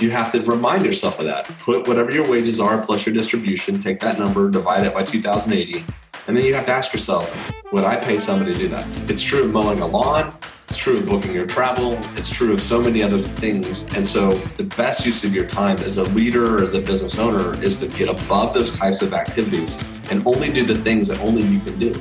you have to remind yourself of that. Put whatever your wages are plus your distribution, take that number, divide it by 2080. And then you have to ask yourself, would I pay somebody to do that? It's true of mowing a lawn. It's true of booking your travel. It's true of so many other things. And so the best use of your time as a leader or as a business owner is to get above those types of activities and only do the things that only you can do.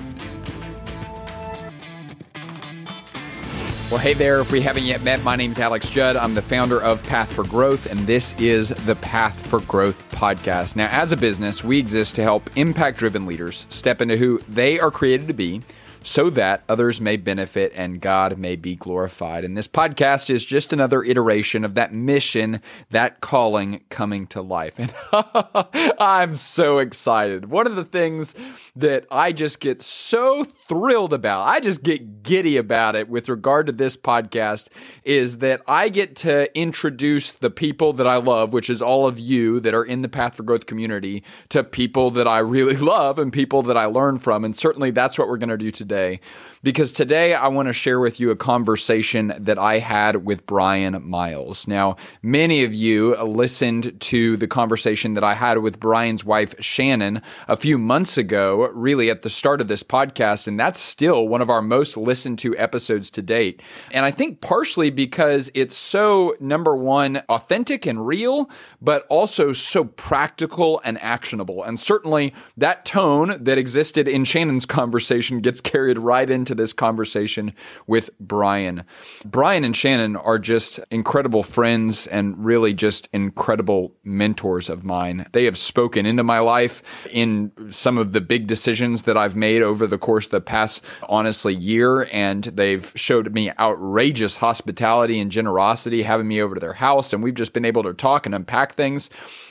Well, hey there. If we haven't yet met, my name is Alex Judd. I'm the founder of Path for Growth, and this is the Path for Growth podcast. Now, as a business, we exist to help impact driven leaders step into who they are created to be so that others may benefit and God may be glorified. And this podcast is just another iteration of that mission, that calling coming to life. And I'm so excited. One of the things that I just get so thrilled about, I just get giddy about it with regard to this podcast, is that I get to introduce the people that I love, which is all of you that are in the Path for Growth community, to people that I really love and people that I learn from. And certainly that's what we're going to do today today because today I want to share with you a conversation that I had with Brian Miles. Now, many of you listened to the conversation that I had with Brian's wife, Shannon, a few months ago, really at the start of this podcast, and that's still one of our most listened to episodes to date. And I think partially because it's so, number one, authentic and real, but also so practical and actionable. And certainly that tone that existed in Shannon's conversation gets carried right into into this conversation with Brian. Brian and Shannon are just incredible friends and really just incredible mentors of mine. They have spoken into my life in some of the big decisions that I've made over the course of the past, honestly, year. And they've showed me outrageous hospitality and generosity, having me over to their house. And we've just been able to talk and unpack things.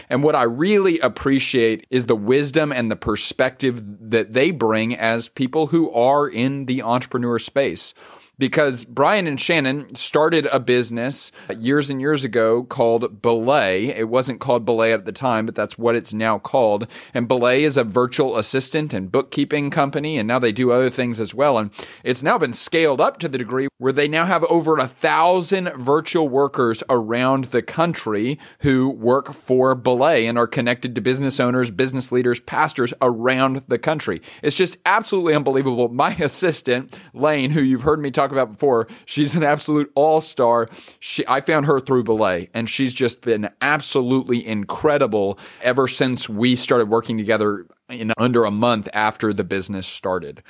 And what I really appreciate is the wisdom and the perspective that they bring as people who are in the entrepreneur space because Brian and Shannon started a business years and years ago called Belay. It wasn't called Belay at the time, but that's what it's now called. And Belay is a virtual assistant and bookkeeping company, and now they do other things as well. And it's now been scaled up to the degree where they now have over a thousand virtual workers around the country who work for Belay and are connected to business owners, business leaders, pastors around the country. It's just absolutely unbelievable. My assistant, Lane, who you've heard me talk about before. She's an absolute all star. She, I found her through Belay, and she's just been absolutely incredible ever since we started working together in under a month after the business started.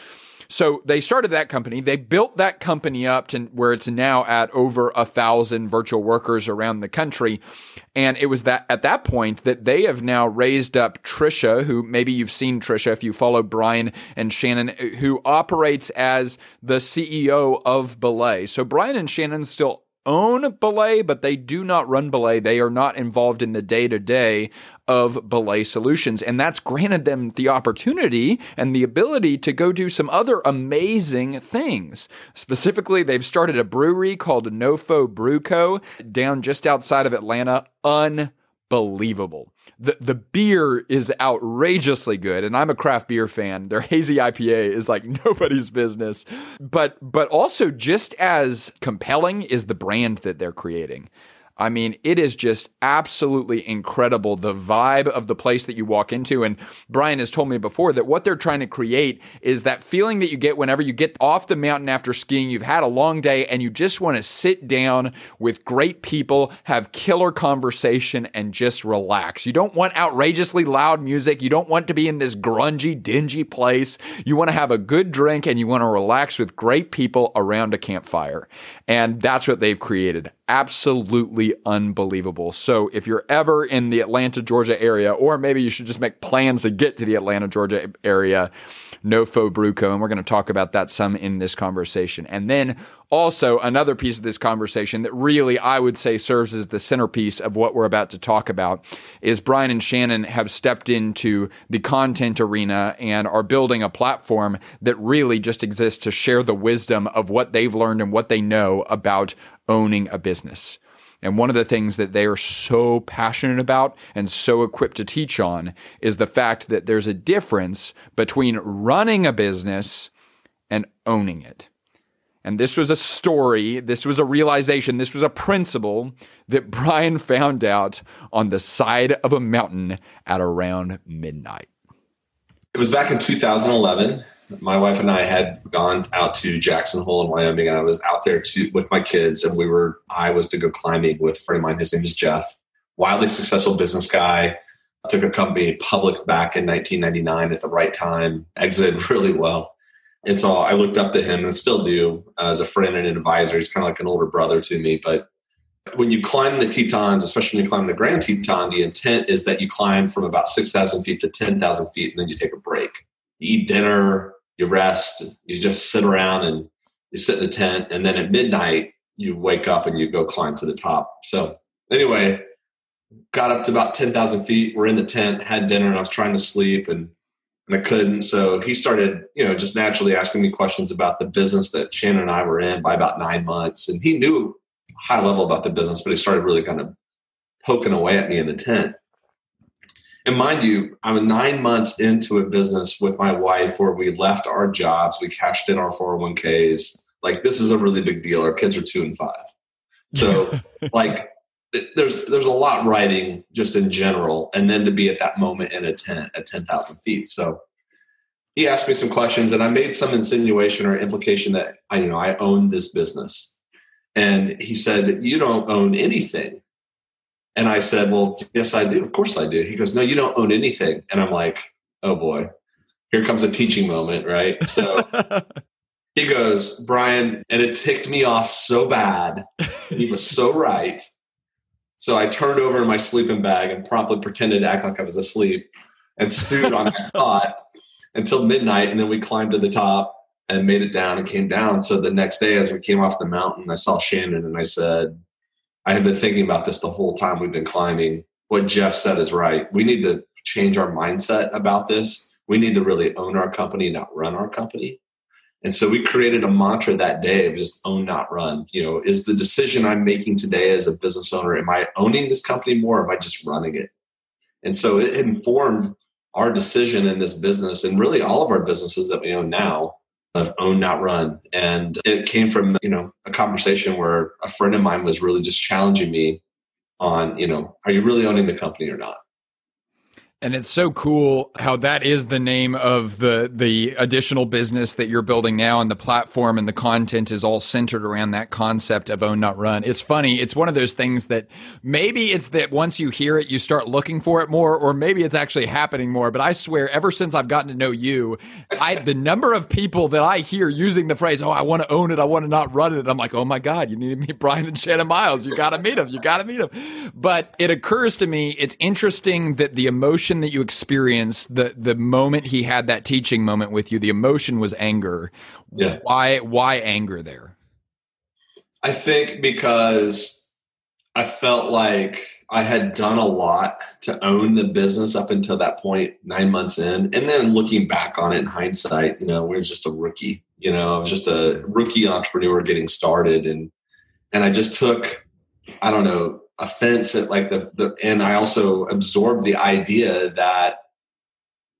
So they started that company. They built that company up to where it's now at over a thousand virtual workers around the country. And it was that at that point that they have now raised up Tricia, who maybe you've seen Tricia if you follow Brian and Shannon, who operates as the CEO of Belay. So Brian and Shannon still own Belay, but they do not run Belay. They are not involved in the day to day of Belay Solutions. And that's granted them the opportunity and the ability to go do some other amazing things. Specifically, they've started a brewery called Nofo Brew Co. down just outside of Atlanta. Unbelievable the the beer is outrageously good and I'm a craft beer fan. Their hazy IPA is like nobody's business. But but also just as compelling is the brand that they're creating. I mean, it is just absolutely incredible the vibe of the place that you walk into. And Brian has told me before that what they're trying to create is that feeling that you get whenever you get off the mountain after skiing, you've had a long day and you just want to sit down with great people, have killer conversation, and just relax. You don't want outrageously loud music. You don't want to be in this grungy, dingy place. You want to have a good drink and you want to relax with great people around a campfire. And that's what they've created absolutely unbelievable. So if you're ever in the Atlanta, Georgia area, or maybe you should just make plans to get to the Atlanta, Georgia area, Nofo Brew Co. And we're going to talk about that some in this conversation. And then also another piece of this conversation that really I would say serves as the centerpiece of what we're about to talk about is Brian and Shannon have stepped into the content arena and are building a platform that really just exists to share the wisdom of what they've learned and what they know about owning a business. And one of the things that they are so passionate about and so equipped to teach on is the fact that there's a difference between running a business and owning it. And this was a story, this was a realization, this was a principle that Brian found out on the side of a mountain at around midnight. It was back in 2011. My wife and I had gone out to Jackson Hole in Wyoming, and I was out there to, with my kids, and we were. I was to go climbing with a friend of mine. His name is Jeff, wildly successful business guy. Took a company public back in 1999 at the right time. Exited really well, and so I looked up to him and still do as a friend and an advisor. He's kind of like an older brother to me, but when you climb the Tetons, especially when you climb the Grand Teton, the intent is that you climb from about 6,000 feet to 10,000 feet and then you take a break. Eat dinner, you rest, you just sit around and you sit in the tent. And then at midnight, you wake up and you go climb to the top. So, anyway, got up to about 10,000 feet. We're in the tent, had dinner, and I was trying to sleep and, and I couldn't. So he started, you know, just naturally asking me questions about the business that Shannon and I were in by about nine months. And he knew high level about the business, but he started really kind of poking away at me in the tent. And mind you, I'm nine months into a business with my wife where we left our jobs, we cashed in our 401ks. Like this is a really big deal. Our kids are two and five. So like there's there's a lot writing just in general, and then to be at that moment in a tent at ten thousand feet. So he asked me some questions, and I made some insinuation or implication that I you know I own this business. And he said, You don't own anything. And I said, Well, yes, I do. Of course I do. He goes, No, you don't own anything. And I'm like, Oh boy, here comes a teaching moment, right? So he goes, Brian, and it ticked me off so bad. He was so right. So I turned over in my sleeping bag and promptly pretended to act like I was asleep and stewed on that thought until midnight. And then we climbed to the top and made it down and came down. So the next day, as we came off the mountain, I saw Shannon and I said, I have been thinking about this the whole time we've been climbing. What Jeff said is right. We need to change our mindset about this. We need to really own our company, not run our company. And so we created a mantra that day of just own, not run. You know, is the decision I'm making today as a business owner, am I owning this company more or am I just running it? And so it informed our decision in this business and really all of our businesses that we own now of own not run. And it came from you know a conversation where a friend of mine was really just challenging me on you know are you really owning the company or not and it's so cool how that is the name of the the additional business that you're building now and the platform and the content is all centered around that concept of own not run. It's funny, it's one of those things that maybe it's that once you hear it you start looking for it more or maybe it's actually happening more, but I swear ever since I've gotten to know you, I the number of people that I hear using the phrase, "Oh, I want to own it, I want to not run it." I'm like, "Oh my god, you need to meet Brian and Shannon Miles. You got to meet them. You got to meet them." But it occurs to me it's interesting that the emotion emotion that you experienced the the moment he had that teaching moment with you the emotion was anger. Yeah. why why anger there? I think because i felt like i had done a lot to own the business up until that point nine months in. And then looking back on it in hindsight you know we are just a rookie you know i was just a rookie entrepreneur getting started. And and i just took i don't know offense at like the, the and I also absorbed the idea that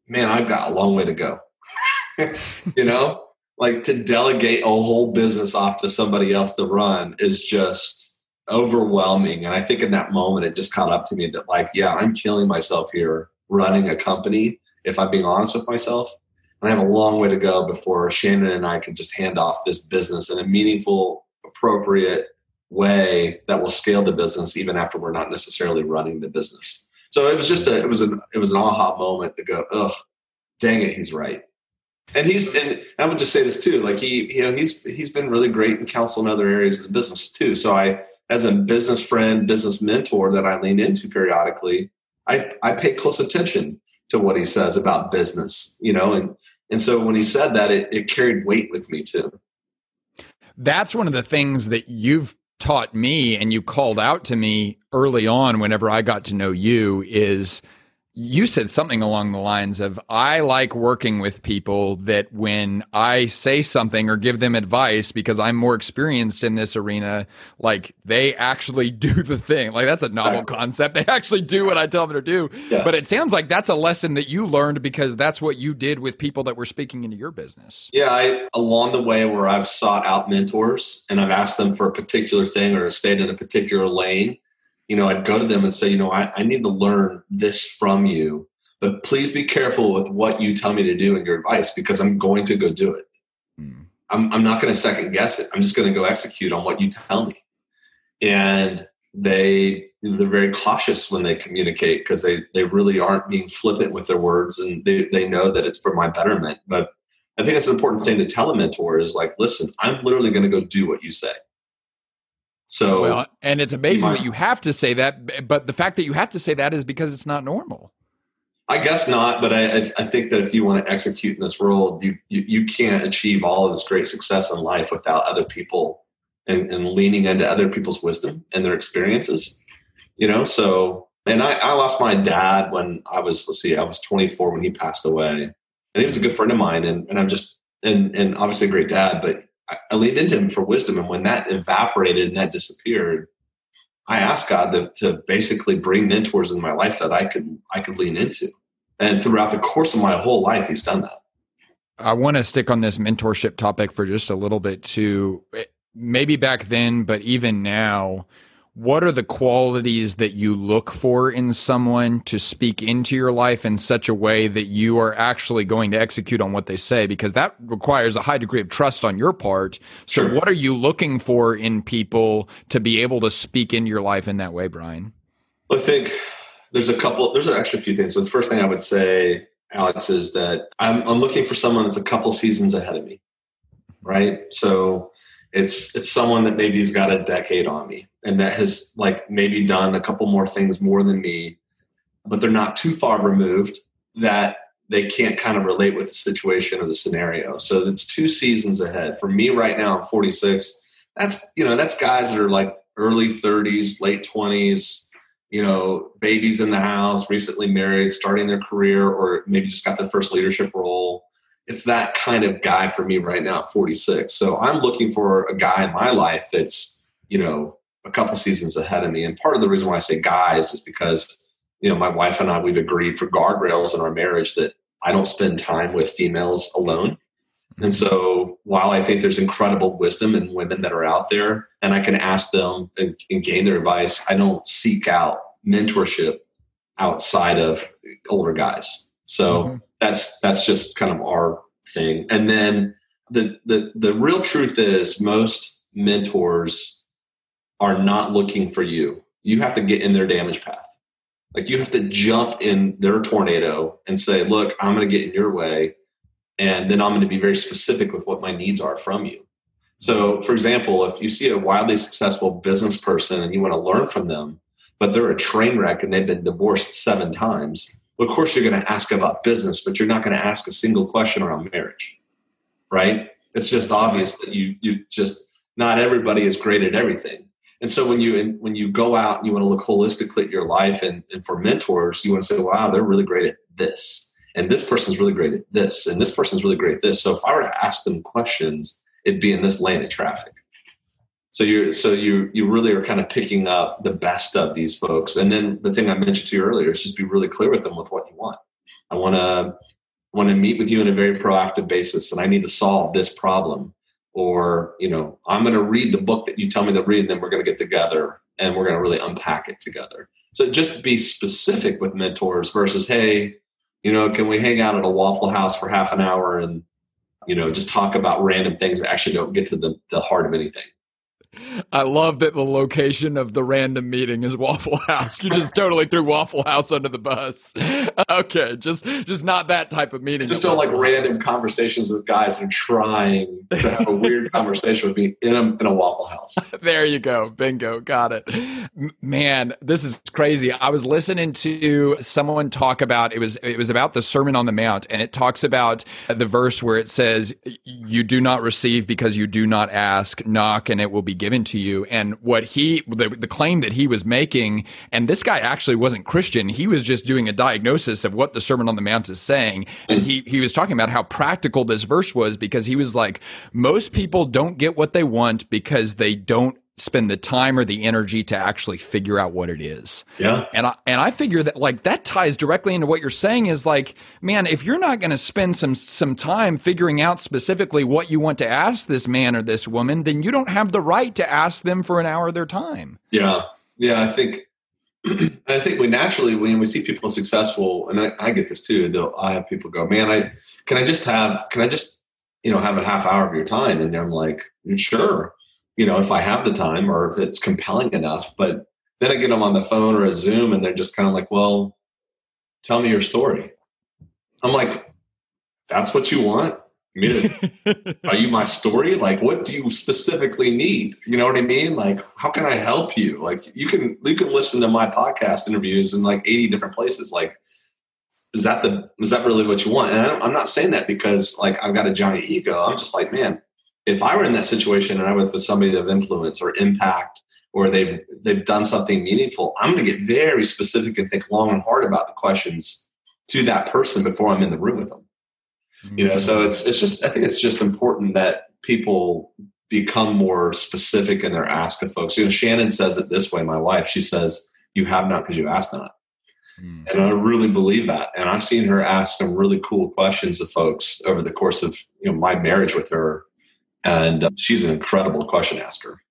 man, I've got a long way to go. you know, like to delegate a whole business off to somebody else to run is just overwhelming. And I think in that moment, it just caught up to me that, like, yeah, I'm killing myself here running a company, if I'm being honest with myself. And I have a long way to go before Shannon and I can just hand off this business in a meaningful, appropriate, way that will scale the business even after we're not necessarily running the business. So it was just a it was an it was an aha moment to go, ugh, dang it, he's right. And he's and I would just say this too, like he you know he's he's been really great in counsel in other areas of the business too. So I as a business friend, business mentor that I lean into periodically, I I pay close attention to what he says about business, you know, and and so when he said that, it, it carried weight with me too. That's one of the things that you've taught me and you called out to me early on whenever I got to know you is you said something along the lines of I like working with people that when I say something or give them advice because I'm more experienced in this arena, like they actually do the thing. Like that's a novel concept. They actually do what I tell them to do. Yeah. But it sounds like that's a lesson that you learned because that's what you did with people that were speaking into your business. Yeah, I along the way where I've sought out mentors and I've asked them for a particular thing or stayed in a particular lane you know, I'd go to them and say, you know, I, I need to learn this from you, but please be careful with what you tell me to do and your advice because I'm going to go do it. Mm. I'm, I'm not going to second guess it. I'm just going to go execute on what you tell me. And they they're very cautious when they communicate because they they really aren't being flippant with their words and they, they know that it's for my betterment. But I think it's an important thing to tell a mentor is like, listen, I'm literally going to go do what you say. So, well, and it's amazing might, that you have to say that, but the fact that you have to say that is because it's not normal. I guess not, but I, I think that if you want to execute in this world, you, you, you can't achieve all of this great success in life without other people and, and leaning into other people's wisdom and their experiences. You know, so and I, I lost my dad when I was let's see, I was 24 when he passed away, and he was a good friend of mine, and and I'm just and and obviously a great dad, but I leaned into him for wisdom. And when that evaporated and that disappeared, I asked God to, to basically bring mentors in my life that I could I could lean into. And throughout the course of my whole life, He's done that. I want to stick on this mentorship topic for just a little bit too. Maybe back then, but even now, what are the qualities that you look for in someone to speak into your life in such a way that you are actually going to execute on what they say? Because that requires a high degree of trust on your part. So sure. what are you looking for in people to be able to speak into your life in that way brian? I think there's a couple there's actually a few things but the first thing i would say alex is that i'm, I'm looking for someone that's a couple seasons ahead of me right? So it's it's someone that maybe has got a decade on me and that has like maybe done a couple more things more than me but they're not too far removed that they can't kind of relate with the situation or the scenario. So it's two seasons ahead. For me right now i'm 46 that's you know that's guys that are like early 30s late 20s you know babies in the house recently married starting their career or maybe just got their first leadership role it's that kind of guy for me right now at 46. So I'm looking for a guy in my life that's, you know, a couple seasons ahead of me. And part of the reason why I say guys is because, you know, my wife and I, we've agreed for guardrails in our marriage that I don't spend time with females alone. And so while I think there's incredible wisdom in women that are out there and I can ask them and, and gain their advice, I don't seek out mentorship outside of older guys. So mm-hmm that's that's just kind of our thing. And then the the the real truth is most mentors are not looking for you. You have to get in their damage path. Like you have to jump in their tornado and say, "Look, I'm going to get in your way." And then I'm going to be very specific with what my needs are from you. So, for example, if you see a wildly successful business person and you want to learn from them, but they're a train wreck and they've been divorced seven times, of course, you're going to ask about business, but you're not going to ask a single question around marriage, right? It's just obvious that you you just not everybody is great at everything. And so when you when you go out and you want to look holistically at your life and, and for mentors, you want to say, wow, they're really great at this. And this person's really great at this. And this person's really great at this. So if I were to ask them questions, it'd be in this lane of traffic. So you so you you really are kind of picking up the best of these folks. And then the thing I mentioned to you earlier is just be really clear with them with what you want. I want to want to meet with you in a very proactive basis, and I need to solve this problem. Or you know, I'm going to read the book that you tell me to read, and then we're going to get together and we're going to really unpack it together. So just be specific with mentors versus, hey, you know, can we hang out at a Waffle House for half an hour and you know just talk about random things that actually don't get to the, the heart of anything I love that the location of the random meeting is Waffle House. You just totally threw Waffle House under the bus. Okay, just just not that type of meeting. Just don't like random conversations with guys are trying to have a weird conversation with me in a in a Waffle House. there you go, bingo, got it. Man, this is crazy. I was listening to someone talk about it was it was about the Sermon on the Mount, and it talks about the verse where it says, "You do not receive because you do not ask. Knock, and it will be given to you. And what he, the, the claim that he was making, and this guy actually wasn't Christian. He was just doing a diagnosis of what the Sermon on the Mount is saying. And he, he was talking about how practical this verse was because he was like, most people don't get what they want because they don't spend the time or the energy to actually figure out what it is. Yeah. And I and I figure that like that ties directly into what you're saying is like, man, if you're not going to spend some some time figuring out specifically what you want to ask this man or this woman, then you don't have the right to ask them for an hour of their time. Yeah. Yeah, I think I think we naturally when we see people successful, and I, I get this too, though I have people go, Man, I can I just have can I just, you know, have a half hour of your time? And I'm like, sure you know, if I have the time or if it's compelling enough. But then I get them on the phone or a Zoom and they're just kind of like, well, tell me your story. I'm like, that's what you want? Tell you my story? Like, what do you specifically need? You know what I mean? Like, how can I help you? Like, you can you can listen to my podcast interviews in like 80 different places. Like, is that the is that really what you want? And I'm not saying that because like I've got a giant ego. I'm just like, man, if I were in that situation and I was with somebody of influence or impact or they've they've done something meaningful, I'm going to get very specific and think long and hard about the questions to that person before I'm in the room with them. Mm-hmm. You know, so it's it's just I think it's just important that people become more specific in their ask of folks. You know, Shannon says it this way. My wife, she says, "You have not because you ask not." Mm. And I really believe that. And I've seen her ask some really cool questions of folks over the course of you know my marriage with her and uh, she's an incredible question asker.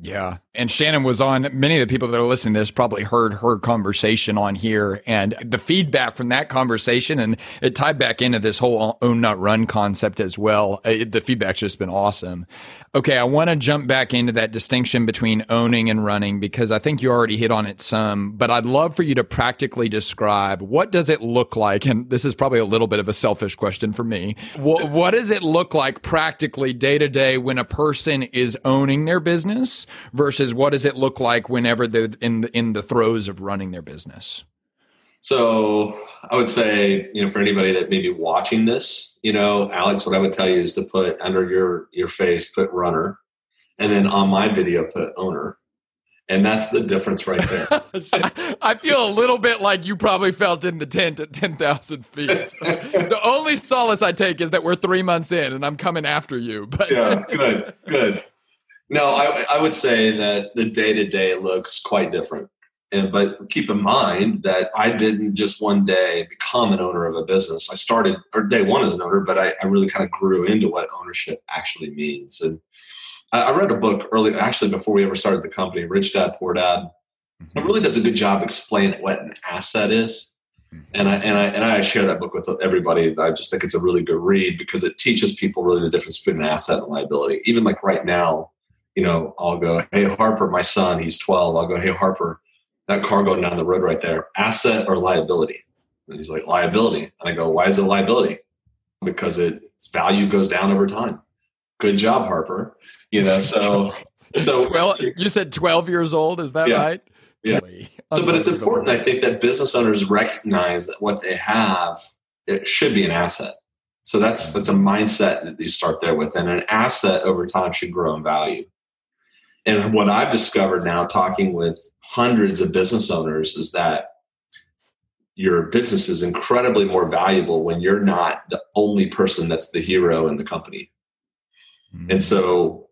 Yeah. And Shannon was on, many of the people that are listening to this probably heard her conversation on here and the feedback from that conversation. And it tied back into this whole own, not run concept as well. Uh, it, the feedback's just been awesome. Okay, I want to jump back into that distinction between owning and running because I think you already hit on it some, but I'd love for you to practically describe what does it look like and this is probably a little bit of a selfish question for me. What, what does it look like practically day to day when a person is owning their business versus what does it look like whenever they're in the, in the throes of running their business? So I would say, you know, for anybody that may be watching this, you know, Alex, what I would tell you is to put under your your face, put runner, and then on my video, put owner. And that's the difference right there. I feel a little bit like you probably felt in the tent at 10,000 feet. the only solace I take is that we're three months in and I'm coming after you. But yeah, good, good. No, I, I would say that the day to day looks quite different. And, but keep in mind that I didn't just one day become an owner of a business. I started, or day one as an owner, but I, I really kind of grew into what ownership actually means. And I, I, read a book early, actually, before we ever started the company, Rich Dad Poor Dad. Mm-hmm. It really does a good job explaining what an asset is. Mm-hmm. And I, and I and I share that book with everybody. I just think it's a really good read because it teaches people really the difference between an asset and liability. Even like right now, you know, I'll go, hey Harper, my son, he's 12. I'll go, hey Harper, that car going down the road right there, asset or liability? And he's like, liability. And I go, why is it liability? Because it, its value goes down over time. Good job, Harper. You know, so so 12, you said 12 years old, is that yeah, right? Yeah. So but it's important, I think, that business owners recognize that what they have, it should be an asset. So that's that's a mindset that you start there with. And an asset over time should grow in value. And what I've discovered now, talking with hundreds of business owners, is that your business is incredibly more valuable when you're not the only person that's the hero in the company. Mm-hmm. And so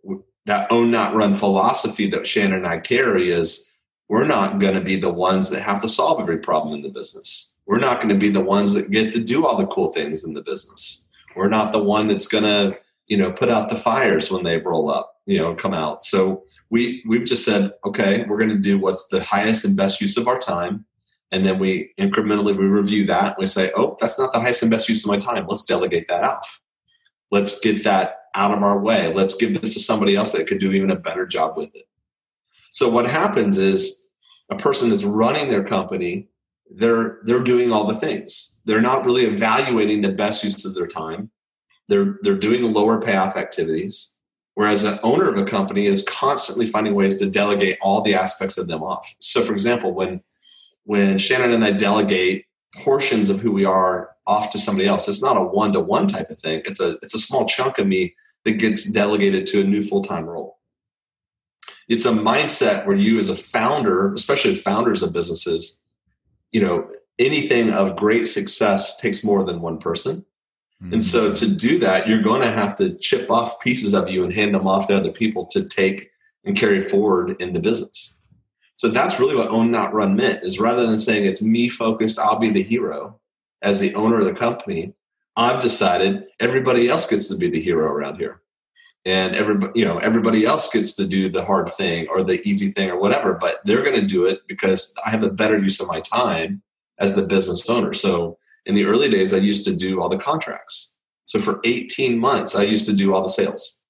that own not run philosophy that Shannon and I carry is we're not going to be the ones that have to solve every problem in the business. We're not going to be the ones that get to do all the cool things in the business. We're not the one that's going to, you know, put out the fires when they roll up, you know, come out. So we we've just said, okay, we're going to do what's the highest and best use of our time, and then we incrementally we review that. we say, oh, that's not the highest and best use of my time. Let's delegate that off. Let's get that out of our way. Let's give this to somebody else that could do even a better job with it. So what happens is a person that's running their company, they're they're doing all the things. They're not really evaluating the best use of their time. They're they're doing lower payoff activities Whereas an owner of a company is constantly finding ways to delegate all the aspects of them off. So, for example, when when Shannon and I delegate portions of who we are off to somebody else, it's not a one to one type of thing. It's a it's a small chunk of me that gets delegated to a new full time role. it's a mindset where you as a founder, especially founders of businesses, you know, anything of great success takes more than one person. Mm-hmm. And so to do that, you're going to have to chip off pieces of you and hand them off to other people to take and carry forward in the business. So that's really what own not run meant is rather than saying it's me focused, I'll be the hero as the owner of the company, I've decided everybody else gets to be the hero around here. And everybody, you know, everybody else gets to do the hard thing or the easy thing or whatever, but they're going to do it because I have a better use of my time as the business owner. So in the early days, I used to do all the contracts. So for 18 months, I used to do all the sales,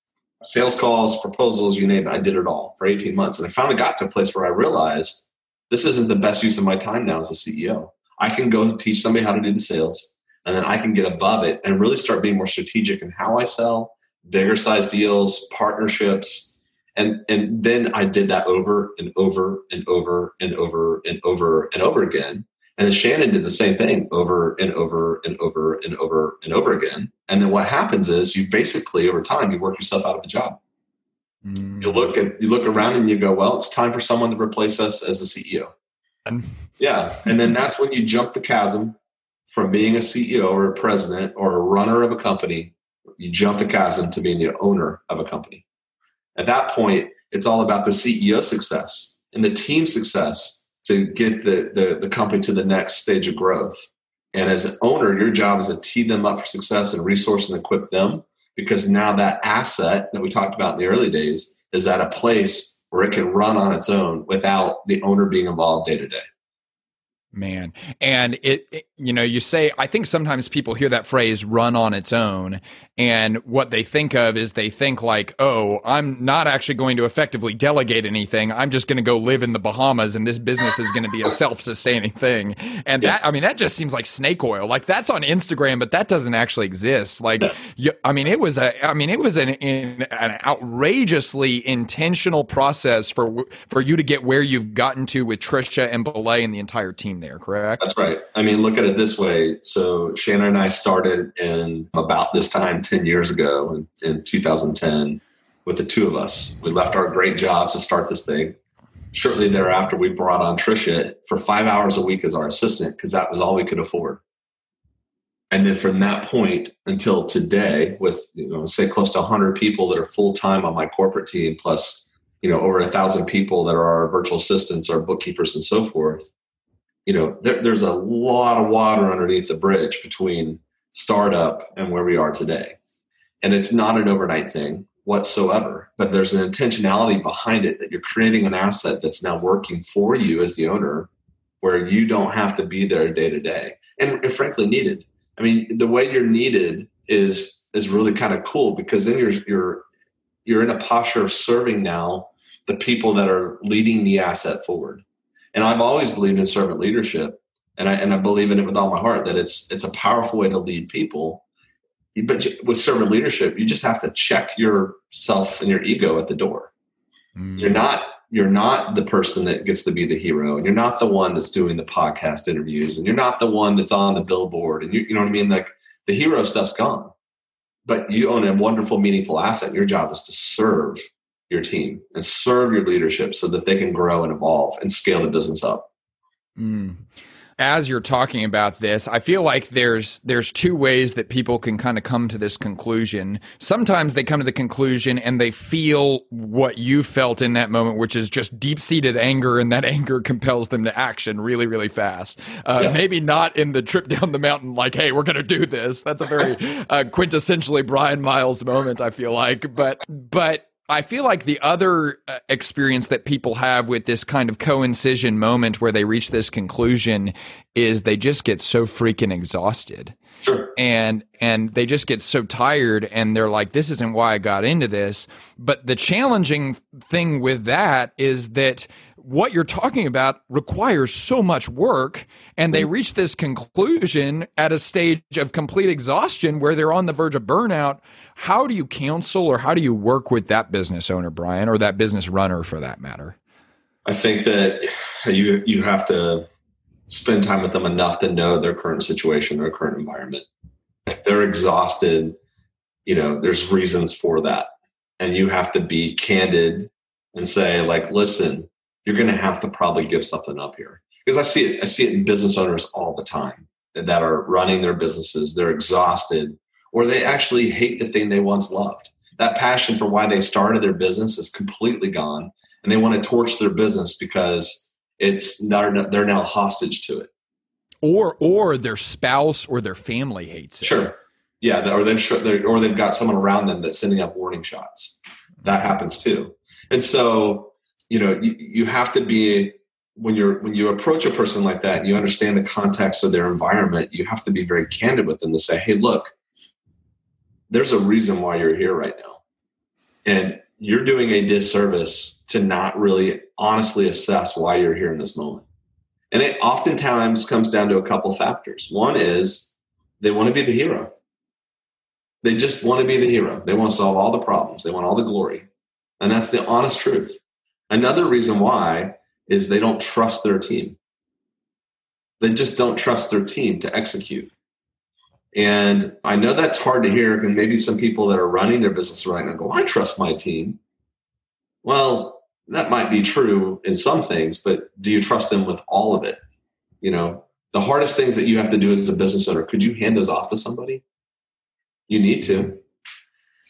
sales calls, proposals, you name it. I did it all for 18 months. And I finally got to a place where I realized this isn't the best use of my time now as a CEO. I can go teach somebody how to do the sales and then I can get above it and really start being more strategic in how I sell, bigger size deals, partnerships. And, and then I did that over and over and over and over and over and over again. And then Shannon did the same thing over and over and over and over and over again. And then what happens is you basically over time you work yourself out of a job. Mm. You look at you look around and you go, well, it's time for someone to replace us as the CEO. And yeah. And then that's when you jump the chasm from being a CEO or a president or a runner of a company, you jump the chasm to being the owner of a company. At that point, it's all about the CEO success and the team success to get the, the, the company to the next stage of growth. And as an owner, your job is to tee them up for success and resource and equip them because now that asset that we talked about in the early days is at a place where it can run on its own without the owner being involved day to day. Man. And it, it, you know, you say, I think sometimes people hear that phrase run on its own. And what they think of is they think like, oh, I'm not actually going to effectively delegate anything. I'm just going to go live in the Bahamas and this business is going to be a self sustaining thing. And yeah. that, I mean, that just seems like snake oil. Like that's on Instagram, but that doesn't actually exist. Like, you, I mean, it was a, I mean, it was an, an outrageously intentional process for, for you to get where you've gotten to with Tricia and Belay and the entire team there, correct? That's right. I mean, look at it this way. So Shannon and I started in about this time 10 years ago in, in 2010 with the two of us. We left our great jobs to start this thing. Shortly thereafter, we brought on Tricia for five hours a week as our assistant because that was all we could afford. And then from that point until today, with you know, say close to 100 people that are full time on my corporate team, plus you know over a thousand people that are our virtual assistants, our bookkeepers, and so forth. You know, there, there's a lot of water underneath the bridge between startup and where we are today. And it's not an overnight thing whatsoever, but there's an intentionality behind it that you're creating an asset that's now working for you as the owner where you don't have to be there day to day and, frankly needed. I mean, the way you're needed is is really kind of cool because then you're you're you're in a posture of serving now the people that are leading the asset forward. And I've always believed in servant leadership and I, and I believe in it with all my heart that it's it's a powerful way to lead people. But with servant leadership, you just have to check yourself and your ego at the door. Mm. You're not you're not the person that gets to be the hero, and you're not the one that's doing the podcast interviews, and you're not the one that's on the billboard, and you, you know what I mean. Like the hero stuff's gone, but you own a wonderful, meaningful asset. Your job is to serve your team and serve your leadership so that they can grow and evolve and scale the business up. Mm as you're talking about this, I feel like there's there's two ways that people can kind of come to this conclusion. Sometimes they come to the conclusion and they feel what you felt in that moment, which is just deep seated anger, and that anger compels them to action really, really fast. Uh, yeah. Maybe not in the trip down the mountain, like, "Hey, we're going to do this." That's a very uh, quintessentially Brian Miles moment. I feel like, but but I feel like the other uh, experience that people have with this kind of coincision moment where they reach this conclusion is they just get so freaking exhausted. Sure. And and they just get so tired and they're like this isn't why I got into this. But the challenging thing with that is that what you're talking about requires so much work and they mm-hmm. reach this conclusion at a stage of complete exhaustion where they're on the verge of burnout how do you counsel or how do you work with that business owner, Brian, or that business runner for that matter? I think that you you have to spend time with them enough to know their current situation, their current environment. If they're exhausted, you know, there's reasons for that. And you have to be candid and say, like, listen, you're going to have to probably give something up here. Because I see it, I see it in business owners all the time that are running their businesses. They're exhausted or they actually hate the thing they once loved. That passion for why they started their business is completely gone and they want to torch their business because it's not, they're now hostage to it. Or, or their spouse or their family hates it. Sure. Yeah. Or they've, or they've got someone around them that's sending up warning shots. That happens too. And so, you know, you, you have to be when you're when you approach a person like that and you understand the context of their environment, you have to be very candid with them to say, hey, look, there's a reason why you're here right now. And you're doing a disservice to not really honestly assess why you're here in this moment. And it oftentimes comes down to a couple factors. One is they want to be the hero. They just want to be the hero. They want to solve all the problems. They want all the glory. And that's the honest truth. Another reason why is they don't trust their team. They just don't trust their team to execute. And I know that's hard to hear. And maybe some people that are running their business right now go, I trust my team. Well, that might be true in some things, but do you trust them with all of it? You know, the hardest things that you have to do as a business owner, could you hand those off to somebody? You need to,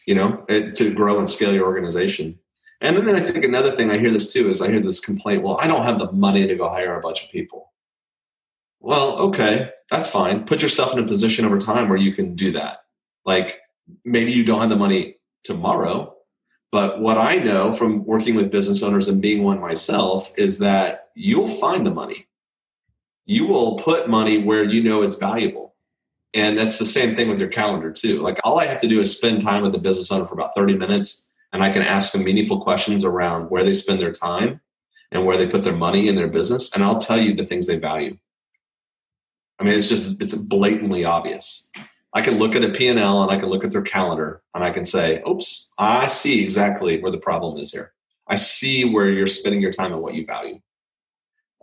you know, to grow and scale your organization. And then I think another thing I hear this too is I hear this complaint, well, I don't have the money to go hire a bunch of people. Well, okay, that's fine. Put yourself in a position over time where you can do that. Like maybe you don't have the money tomorrow, but what I know from working with business owners and being one myself is that you'll find the money. You will put money where you know it's valuable. And that's the same thing with your calendar too. Like all I have to do is spend time with the business owner for about 30 minutes and I can ask them meaningful questions around where they spend their time and where they put their money in their business. And I'll tell you the things they value. I mean, it's just, it's blatantly obvious. I can look at a P&L and I can look at their calendar and I can say, oops, I see exactly where the problem is here. I see where you're spending your time and what you value.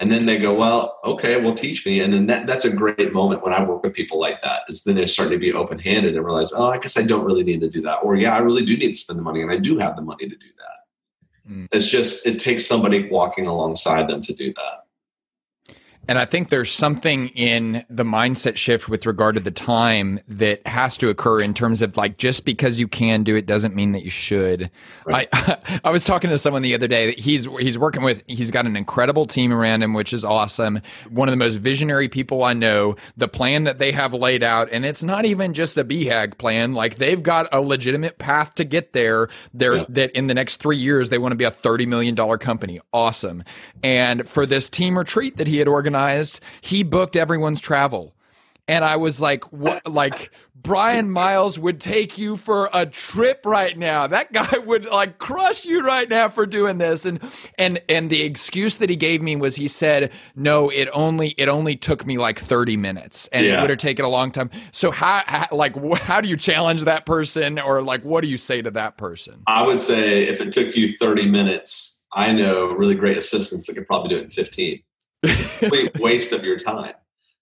And then they go, well, okay, well, teach me. And then that, that's a great moment when I work with people like that. Is then they're starting to be open handed and realize, oh, I guess I don't really need to do that. Or yeah, I really do need to spend the money, and I do have the money to do that. Mm. It's just it takes somebody walking alongside them to do that. And I think there's something in the mindset shift with regard to the time that has to occur in terms of like just because you can do it doesn't mean that you should. Right. I I was talking to someone the other day that he's he's working with he's got an incredible team around him which is awesome. One of the most visionary people I know. The plan that they have laid out and it's not even just a BHAG plan like they've got a legitimate path to get there. They're yeah. that in the next 3 years they want to be a 30 million dollar company. Awesome. And for this team retreat that he had organized organized. He booked everyone's travel. And I was like, what? Like, Brian Miles would take you for a trip right now. That guy would like crush you right now for doing this. And, and, and the excuse that he gave me was he said, no, it only, it only took me like 30 minutes and yeah. it would have taken a long time. So how, how, like, how do you challenge that person or like, what do you say to that person? I would say if it took you 30 minutes, I know really great assistants that could probably do it in 15 complete waste of your time.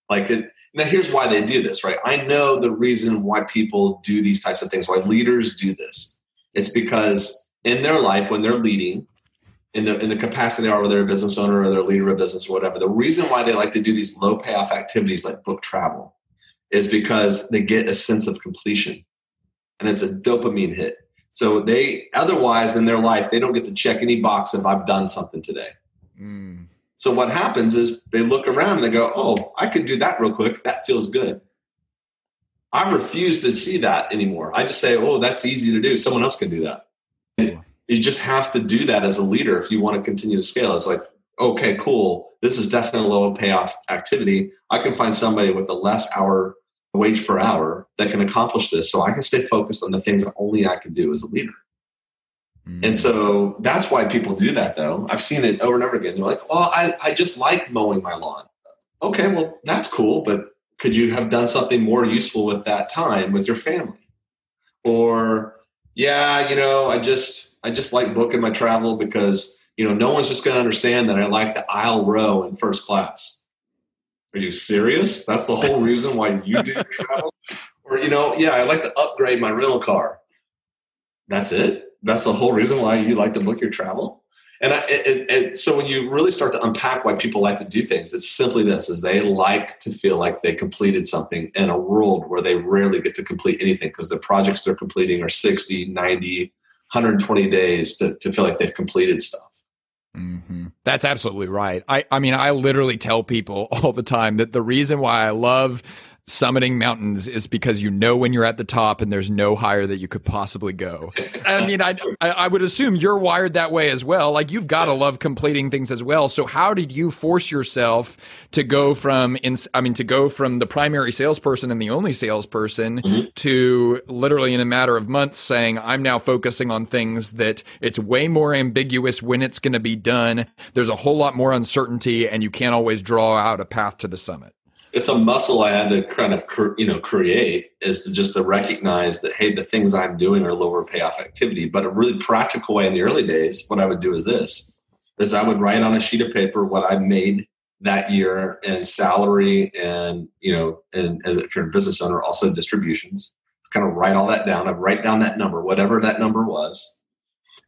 Like it, now, here's why they do this, right? I know the reason why people do these types of things, why leaders do this. It's because in their life, when they're leading, in the in the capacity they are, whether they're a business owner or they're a leader of a business or whatever, the reason why they like to do these low payoff activities like book travel is because they get a sense of completion, and it's a dopamine hit. So they otherwise in their life they don't get to check any box if I've done something today. Mm. So what happens is they look around and they go, "Oh, I could do that real quick. That feels good." I refuse to see that anymore. I just say, "Oh, that's easy to do. Someone else can do that." You just have to do that as a leader if you want to continue to scale. It's like, okay, cool. This is definitely a low payoff activity. I can find somebody with a less hour wage per hour that can accomplish this, so I can stay focused on the things that only I can do as a leader. And so that's why people do that, though. I've seen it over and over again. They're like, well, I, I just like mowing my lawn. Okay, well, that's cool, but could you have done something more useful with that time with your family? Or, yeah, you know, I just I just like booking my travel because you know no one's just going to understand that I like the aisle row in first class. Are you serious? That's the whole reason why you do travel? Or you know, yeah, I like to upgrade my rental car. That's it that's the whole reason why you like to book your travel. And, I, it, it, so when you really start to unpack why people like to do things, it's simply this: is they like to feel like they completed something in a world where they rarely get to complete anything because the projects they're completing are 60, 90, 120 days to, to feel like they've completed stuff. Mm-hmm. That's absolutely right. I, I mean, I literally tell people all the time that the reason why I love summiting mountains is because you know when you're at the top and there's no higher that you could possibly go. I mean, I, I would assume you're wired that way as well. Like you've got to love completing things as well. So how did you force yourself to go from, in, I mean, to go from the primary salesperson and the only salesperson mm-hmm. to literally in a matter of months saying, I'm now focusing on things that it's way more ambiguous when it's going to be done. There's a whole lot more uncertainty and you can't always draw out a path to the summit it's a muscle I had to kind of you know create is to just to recognize that hey the things I'm doing are lower payoff activity. But a really practical way in the early days what I would do is this is I would write on a sheet of paper what I made that year in salary and you know and if you're a business owner also distributions. Kind of write all that down. I'd write down that number whatever that number was.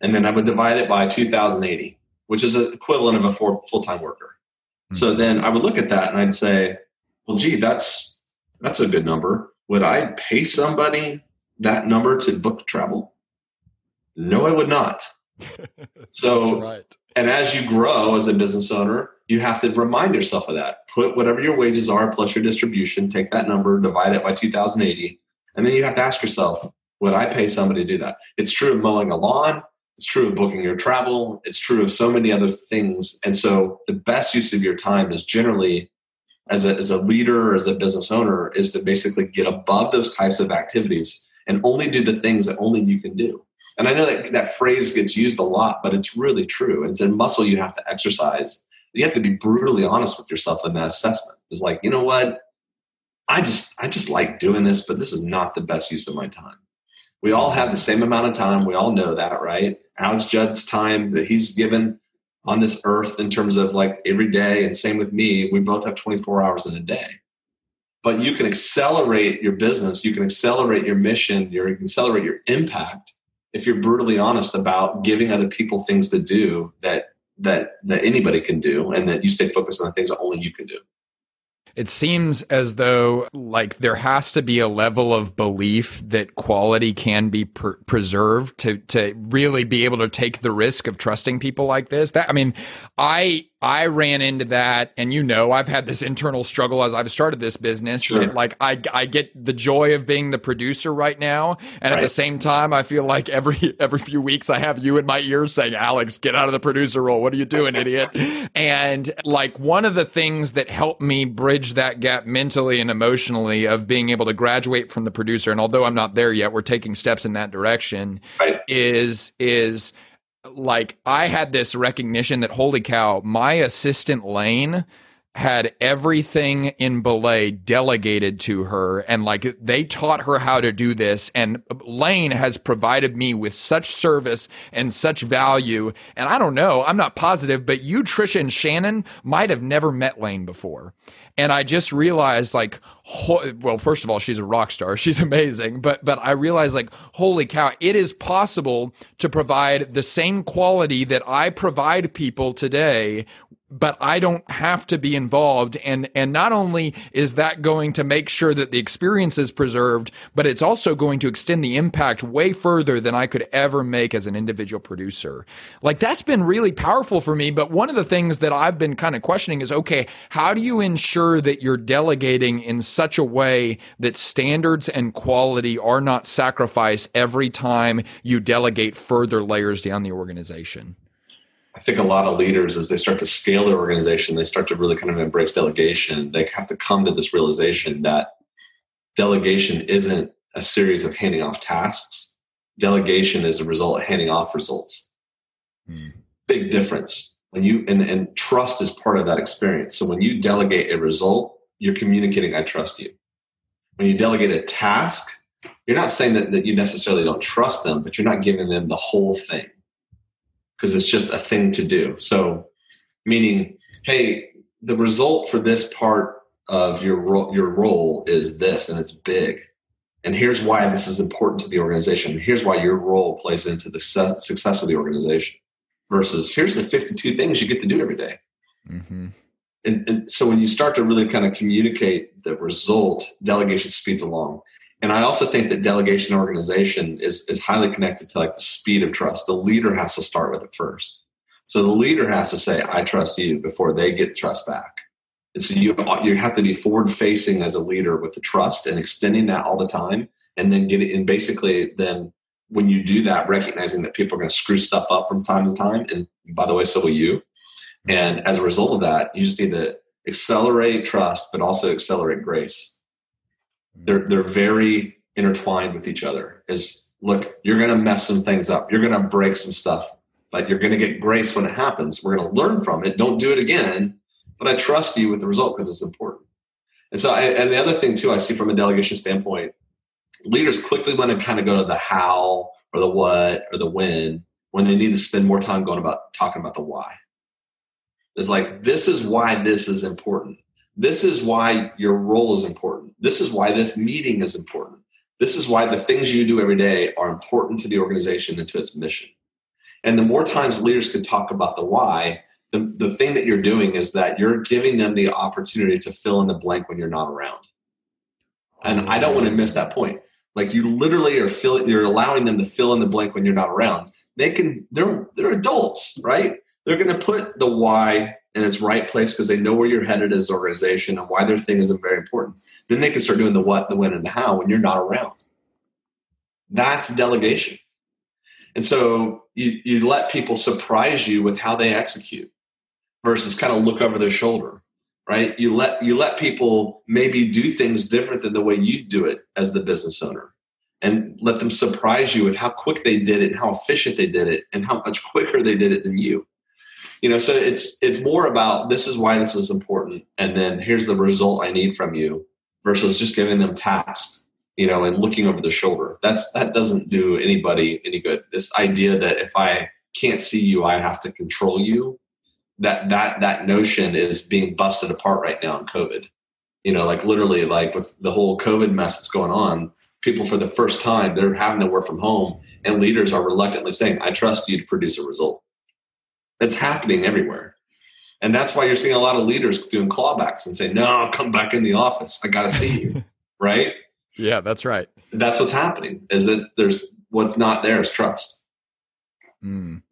And then I would divide it by 2080 which is the equivalent of a full-time worker. Mm-hmm. so then I would look at that and I'd say well, gee, that's that's a good number. Would I pay somebody that number to book travel? No, I would not. So, right. and as you grow as a business owner, you have to remind yourself of that. Put whatever your wages are plus your distribution, take that number, divide it by 2080, and then you have to ask yourself, would I pay somebody to do that? It's true of mowing a lawn. It's true of booking your travel. It's true of so many other things. And so the best use of your time is generally as a, as a leader as a business owner is to basically get above those types of activities and only do the things that only you can do. And I know that that phrase gets used a lot, but it's really true. It's a muscle you have to exercise. You have to be brutally honest with yourself in that assessment. It's like, you know what? I just I just like doing this, but this is not the best use of my time. We all have the same amount of time. We all know that, right? Alex Judd's time that he's given on this earth in terms of like every day and same with me we both have 24 hours in a day. But you can accelerate your business you can accelerate your mission you can accelerate your impact if you're brutally honest about giving other people things to do that that that anybody can do and that you stay focused on the things that only you can do it seems as though like there has to be a level of belief that quality can be per- preserved to to really be able to take the risk of trusting people like this. That I mean, I I ran into that, and you know, I've had this internal struggle as I've started this business. Sure. Like, I I get the joy of being the producer right now, and right. at the same time, I feel like every every few weeks I have you in my ear saying, "Alex, get out of the producer role. What are you doing, idiot?" and like one of the things that helped me bridge that gap mentally and emotionally of being able to graduate from the producer, and although I'm not there yet, we're taking steps in that direction. Right. Is is like I had this recognition that holy cow, my assistant Lane had everything in belay delegated to her and like they taught her how to do this and lane has provided me with such service and such value and i don't know i'm not positive but you Tricia and shannon might have never met lane before and I just realized like well first of all she's a rock star. She's amazing. But but I realized like holy cow it is possible to provide the same quality that I provide people today but I don't have to be involved. And, and not only is that going to make sure that the experience is preserved, but it's also going to extend the impact way further than I could ever make as an individual producer. Like that's been really powerful for me. But one of the things that I've been kind of questioning is, okay, how do you ensure that you're delegating in such a way that standards and quality are not sacrificed every time you delegate further layers down the organization? I think a lot of leaders, as they start to scale their organization, they start to really kind of embrace delegation. They have to come to this realization that delegation isn't a series of handing off tasks. Delegation is a result of handing off results. Hmm. Big difference. When you and, and trust is part of that experience. So when you delegate a result, you're communicating, I trust you. When you delegate a task, you're not saying that, that you necessarily don't trust them, but you're not giving them the whole thing because it's just a thing to do. So, meaning, hey, the result for this part of your ro- your role is this, and it's big. And here's why this is important to the organization. Here's why your role plays into the success of the organization. versus here's the 52 things you get to do every day. Mm-hmm. And, and so when you start to really kind of communicate the result, delegation speeds along. And I also think that delegation organization is, is highly connected to like the speed of trust. The leader has to start with it first. So the leader has to say, I trust you before they get trust back. And so you, you have to be forward facing as a leader with the trust and extending that all the time. And then get it, and basically then when you do that, recognizing that people are going to screw stuff up from time to time. And by the way, so will you. And as a result of that, you just need to accelerate trust, but also accelerate grace. They're, they're very intertwined with each other. Is look, you're going to mess some things up. You're going to break some stuff, but you're going to get grace when it happens. We're going to learn from it. Don't do it again, but I trust you with the result because it's important. And so, I, and the other thing too, I see from a delegation standpoint, leaders quickly want to kind of go to the how or the what or the when when they need to spend more time going about talking about the why. It's like this is why this is important. This is why your role is important. This is why this meeting is important. This is why the things you do every day are important to the organization and to its mission. And the more times leaders can talk about the why, the, the thing that you're doing is that you're giving them the opportunity to fill in the blank when you're not around. And I don't want to miss that point. Like you literally are filling, you're allowing them to fill in the blank when you're not around. They can, they're they're adults, right? They're going to put the why in its right place because they know where you're headed as an organization and why their thing is very important. Then they can start doing the what, the when, and the how when you're not around. That's delegation. And so you, you let people surprise you with how they execute versus kind of look over their shoulder right you let you let people maybe do things different than the way you do it as the business owner and let them surprise you with how quick they did it and how efficient they did it and how much quicker they did it than you you know so it's it's more about this is why this is important and then here's the result i need from you versus just giving them tasks you know and looking over the shoulder that's that doesn't do anybody any good this idea that if i can't see you i have to control you that that that notion is being busted apart right now in COVID. You know, like literally, like with the whole COVID mess that's going on, people for the first time they're having to work from home, and leaders are reluctantly saying, "I trust you to produce a result." It's happening everywhere, and that's why you're seeing a lot of leaders doing clawbacks and say, "No, come back in the office. I got to see you." right? Yeah, that's right. That's what's happening. Is that there's what's not there is trust. Mm.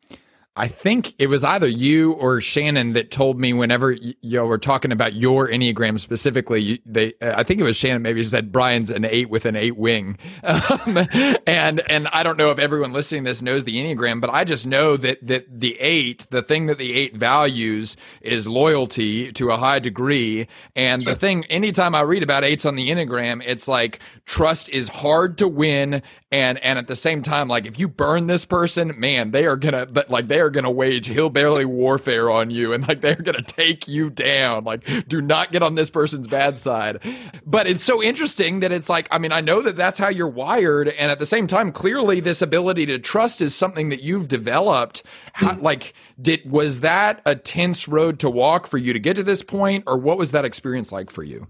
I think it was either you or Shannon that told me whenever you were talking about your Enneagram specifically, they, I think it was Shannon maybe said Brian's an eight with an eight wing. Um, and, and I don't know if everyone listening to this knows the Enneagram, but I just know that, that the eight, the thing that the eight values is loyalty to a high degree. And the thing, anytime I read about eights on the Enneagram, it's like trust is hard to win. And, and at the same time, like if you burn this person, man, they are gonna, but like they are to wage hillbilly warfare on you and like they're to take you down. Like, do not get on this person's bad side. But it's so interesting that it's like, I mean, I know that that's how you're wired. And at the same time, clearly this ability to trust is something that you've developed. How, mm. like, did, was that a tense road to walk for you to get to this point? Or what was that experience like for you?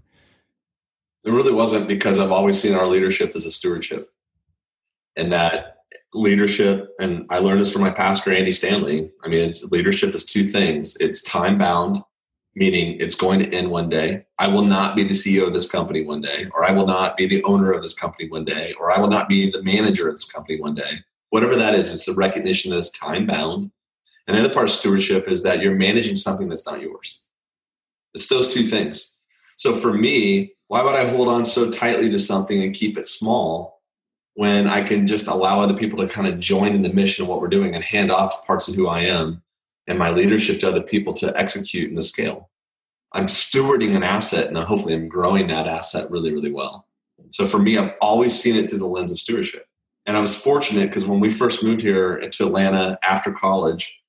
It really wasn't because I've always seen our leadership as a stewardship and that leadership, and I learned this from my pastor, Andy Stanley. I mean, leadership is two things it's time bound, meaning it's going to end one day. I will not be the CEO of this company one day, or I will not be the owner of this company one day, or I will not be the manager of this company one day. Whatever that is, it's the recognition that it's time bound. And then the other part of stewardship is that you're managing something that's not yours. It's those two things. So for me, why would I hold on so tightly to something and keep it small when I can just allow other people to kind of join in the mission of what we're doing and hand off parts of who I am and my leadership to other people to execute and to scale. I'm stewarding an asset and hopefully I'm growing that asset really, really well. So for me, I've always seen it through the lens of stewardship. And I was fortunate because when we first moved here to Atlanta after college,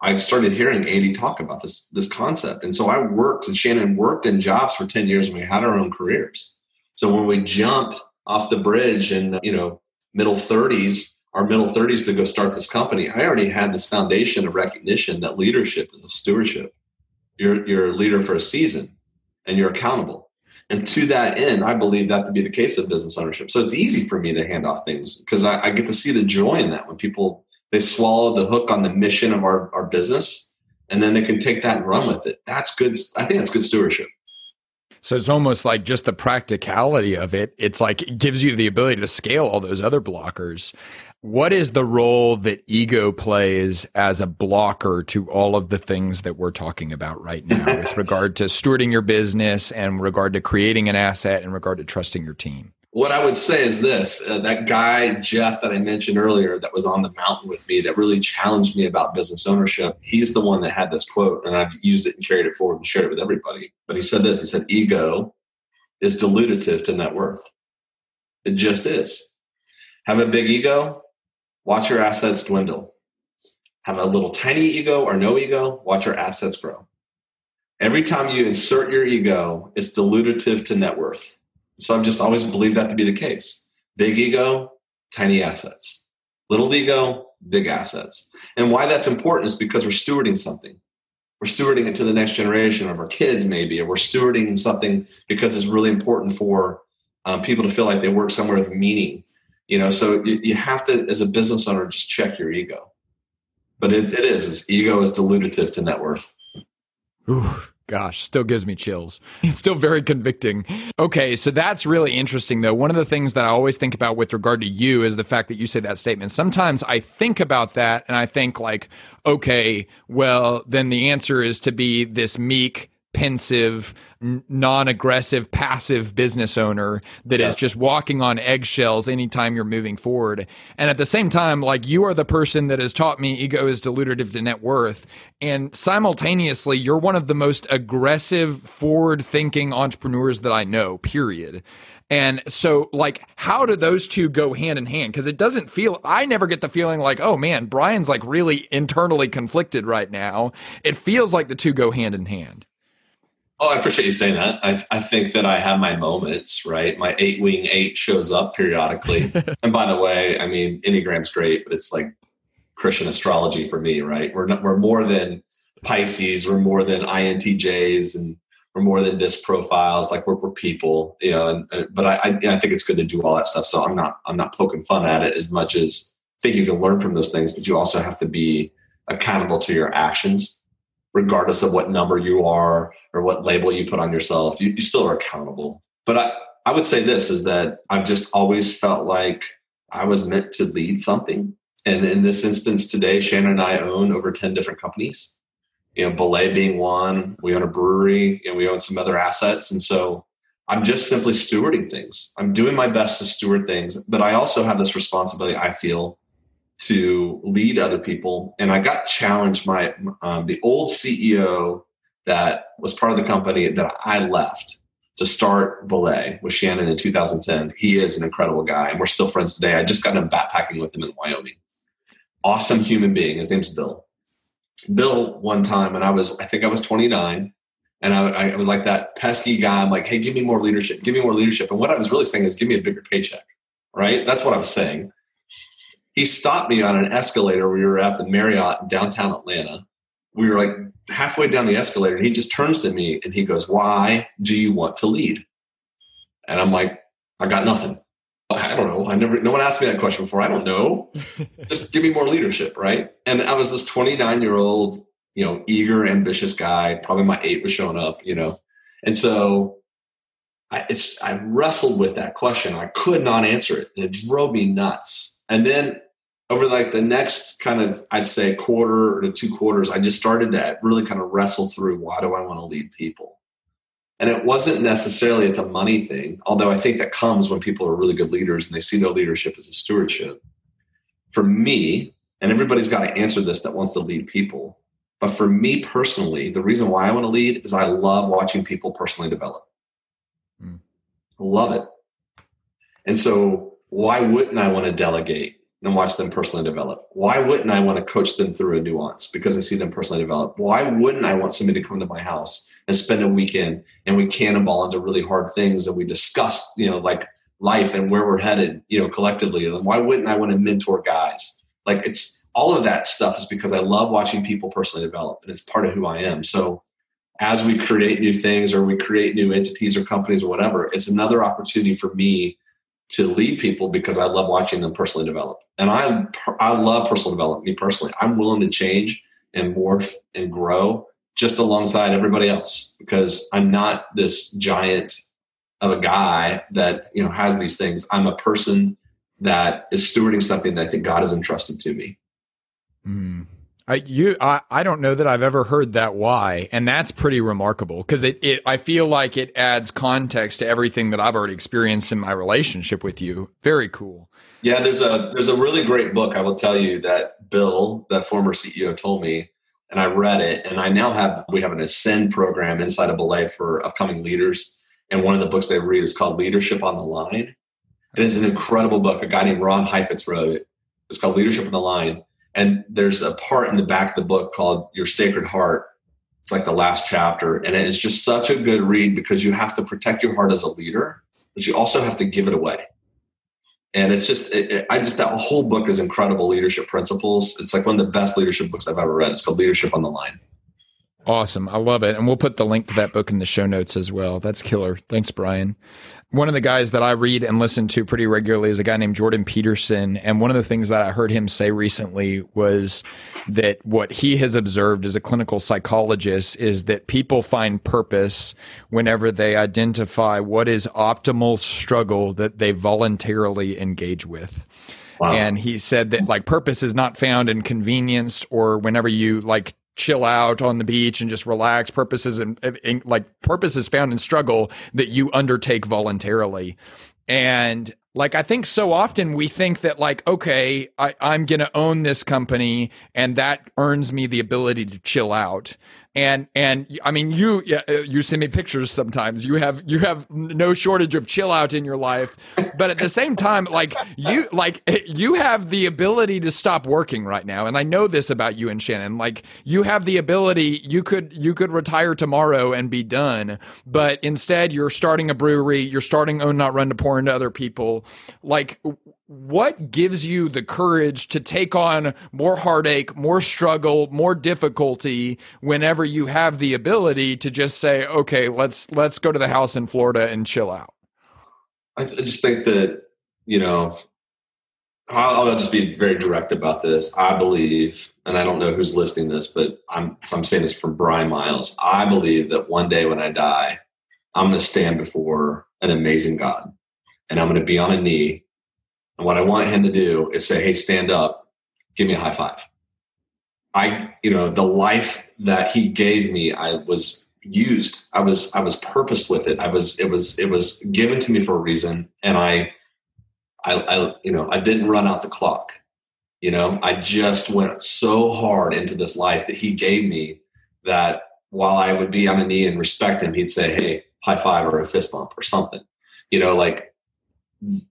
I started hearing Andy talk about this, this concept. And so I worked and Shannon worked in jobs for 10 years and we had our own careers. So when we jumped off the bridge in you know middle 30s our middle 30s to go start this company i already had this foundation of recognition that leadership is a stewardship you're, you're a leader for a season and you're accountable and to that end i believe that to be the case of business ownership so it's easy for me to hand off things because I, I get to see the joy in that when people They swallow the hook on the mission of our, our business, and then they can take that and run with it. That's good. I think that's good stewardship. So it's almost like just the practicality of it. It's like it gives you the ability to scale all those other blockers. What is the role that ego plays as a blocker to all of the things that we're talking about right now with regard to stewarding your business and regard to creating an asset and regard to trusting your team? What I would say is this uh, that guy, Jeff, that I mentioned earlier, that was on the mountain with me, that really challenged me about business ownership, he's the one that had this quote, and I've used it and carried it forward and shared it with everybody. But he said this he said, ego is dilutive to net worth. It just is. Have a big ego, watch your assets dwindle. Have a little tiny ego or no ego, watch your assets grow. Every time you insert your ego, it's dilutive to net worth. So I've just always believed that to be the case. Big ego, tiny assets. Little ego, big assets. And why that's important is because we're stewarding something. We're stewarding it to the next generation of our kids, maybe, or we're stewarding something because it's really important for um, people to feel like they work somewhere with meaning you know so you, you have to as a business owner just check your ego but it, it is ego is dilutive to net worth Ooh, gosh, still gives me chills. It's still very convicting. Okay, so that's really interesting, though. One of the things that I always think about with regard to you is the fact that you say that statement. Sometimes I think about that and I think, like, okay, well, then the answer is to be this meek, pensive, non-aggressive, passive business owner that yeah. is just walking on eggshells anytime you're moving forward. And at the same time, like you are the person that has taught me ego is dilutive to net worth. And simultaneously, you're one of the most aggressive, forward-thinking entrepreneurs that I know, period. And so, like, how do those two go hand in hand? Because it doesn't feel, I never get the feeling like, oh man, Brian's like really internally conflicted right now. It feels like the two go hand in hand. Oh, I appreciate you saying that. I, I think that I have my moments, right? My eight wing eight shows up periodically. and by the way, I mean, Enneagram's great, but it's like Christian astrology for me, right? We're not, we're more than Pisces, we're more than INTJs, and we're more than disc profiles. Like we're, we're people, you know. And, and but I, I, I think it's good to do all that stuff. So I'm not I'm not poking fun at it as much as I think you can learn from those things, but you also have to be accountable to your actions regardless of what number you are or what label you put on yourself, you, you still are accountable. But I, I would say this is that I've just always felt like I was meant to lead something. And in this instance today, Shannon and I own over 10 different companies. You know, Belay being one, we own a brewery and we own some other assets. And so I'm just simply stewarding things. I'm doing my best to steward things, but I also have this responsibility, I feel, to lead other people. And I got challenged. My um, the old CEO that was part of the company that I left to start Belay with Shannon in 2010. He is an incredible guy, and we're still friends today. I just got him backpacking with him in Wyoming. Awesome human being. His name's Bill. Bill, one time, and I was, I think I was 29, and I, I was like that pesky guy. I'm like, hey, give me more leadership, give me more leadership. And what I was really saying is, give me a bigger paycheck, right? That's what I was saying he stopped me on an escalator. We were at the Marriott in downtown Atlanta. We were like halfway down the escalator, and he just turns to me and he goes, Why do you want to lead? And I'm like, I got nothing. I don't know. I never, no one asked me that question before. I don't know. just give me more leadership, right? And I was this 29 year old, you know, eager, ambitious guy. Probably my eight was showing up, you know. And so I, it's, I wrestled with that question. I could not answer it. It drove me nuts and then over like the next kind of, I'd say quarter to two quarters, I just started to really kind of wrestle through why do I want to lead people? And it wasn't necessarily it's a money thing, although I think that comes when people are really good leaders and they see their leadership as a stewardship. For me, and everybody's got to answer this that wants to lead people. But for me personally, the reason why I want to lead is I love watching people personally develop. Mm. love it. And so why wouldn't I want to delegate and watch them personally develop? Why wouldn't I want to coach them through a nuance because I see them personally develop? Why wouldn't I want somebody to come to my house and spend a weekend and we cannonball into really hard things and we discuss, you know, like life and where we're headed, you know, collectively? And why wouldn't I want to mentor guys? Like it's all of that stuff is because I love watching people personally develop and it's part of who I am. So as we create new things or we create new entities or companies or whatever, it's another opportunity for me to lead people because I love watching them personally develop. And I I love personal development. Me personally, I'm willing to change and morph and grow just alongside everybody else because I'm not this giant of a guy that you know has these things. I'm a person that is stewarding something that I think God has entrusted to me. Mm. I you I, I don't know that I've ever heard that why, and that's pretty remarkable because it, it I feel like it adds context to everything that I've already experienced in my relationship with you. Very cool. Yeah, there's a there's a really great book I will tell you that Bill, that former CEO, told me, and I read it, and I now have we have an Ascend program inside of Belay for upcoming leaders, and one of the books they read is called Leadership on the Line. It is an incredible book. A guy named Ron Heifetz wrote it. It's called Leadership on the Line and there's a part in the back of the book called Your Sacred Heart. It's like the last chapter. And it is just such a good read because you have to protect your heart as a leader, but you also have to give it away. And it's just, it, it, I just, that whole book is incredible leadership principles. It's like one of the best leadership books I've ever read. It's called Leadership on the Line. Awesome. I love it. And we'll put the link to that book in the show notes as well. That's killer. Thanks, Brian one of the guys that I read and listen to pretty regularly is a guy named Jordan Peterson. And one of the things that I heard him say recently was that what he has observed as a clinical psychologist is that people find purpose whenever they identify what is optimal struggle that they voluntarily engage with. Wow. And he said that like purpose is not found in convenience or whenever you like chill out on the beach and just relax. Purposes and like purposes found in struggle that you undertake voluntarily. And like I think so often we think that like okay I, I'm gonna own this company and that earns me the ability to chill out and and I mean you uh, you send me pictures sometimes. You have you have no shortage of chill out in your life. But at the same time like you like you have the ability to stop working right now. And I know this about you and Shannon. Like you have the ability you could you could retire tomorrow and be done. But instead you're starting a brewery. You're starting own not run to pour into other people. Like what gives you the courage to take on more heartache, more struggle, more difficulty whenever you have the ability to just say, okay, let's let's go to the house in Florida and chill out? I, just think that you know, I'll, I'll, just be very direct about this. I believe, and I don't know who's listening this, but I'm so I'm saying this from Brian Miles. I believe that one day when I die, I'm going to stand before an amazing God, and I'm going to be on a knee and what I want him to do is say, hey, stand up, give me a high five. I, you know, the life that he gave me, I was used. I was, I was purposed with it. I was, it was, it was given to me for a reason. And I, I, I, you know, I didn't run out the clock. You know, I just went so hard into this life that he gave me that while I would be on a knee and respect him, he'd say, Hey, high five or a fist bump or something. You know, like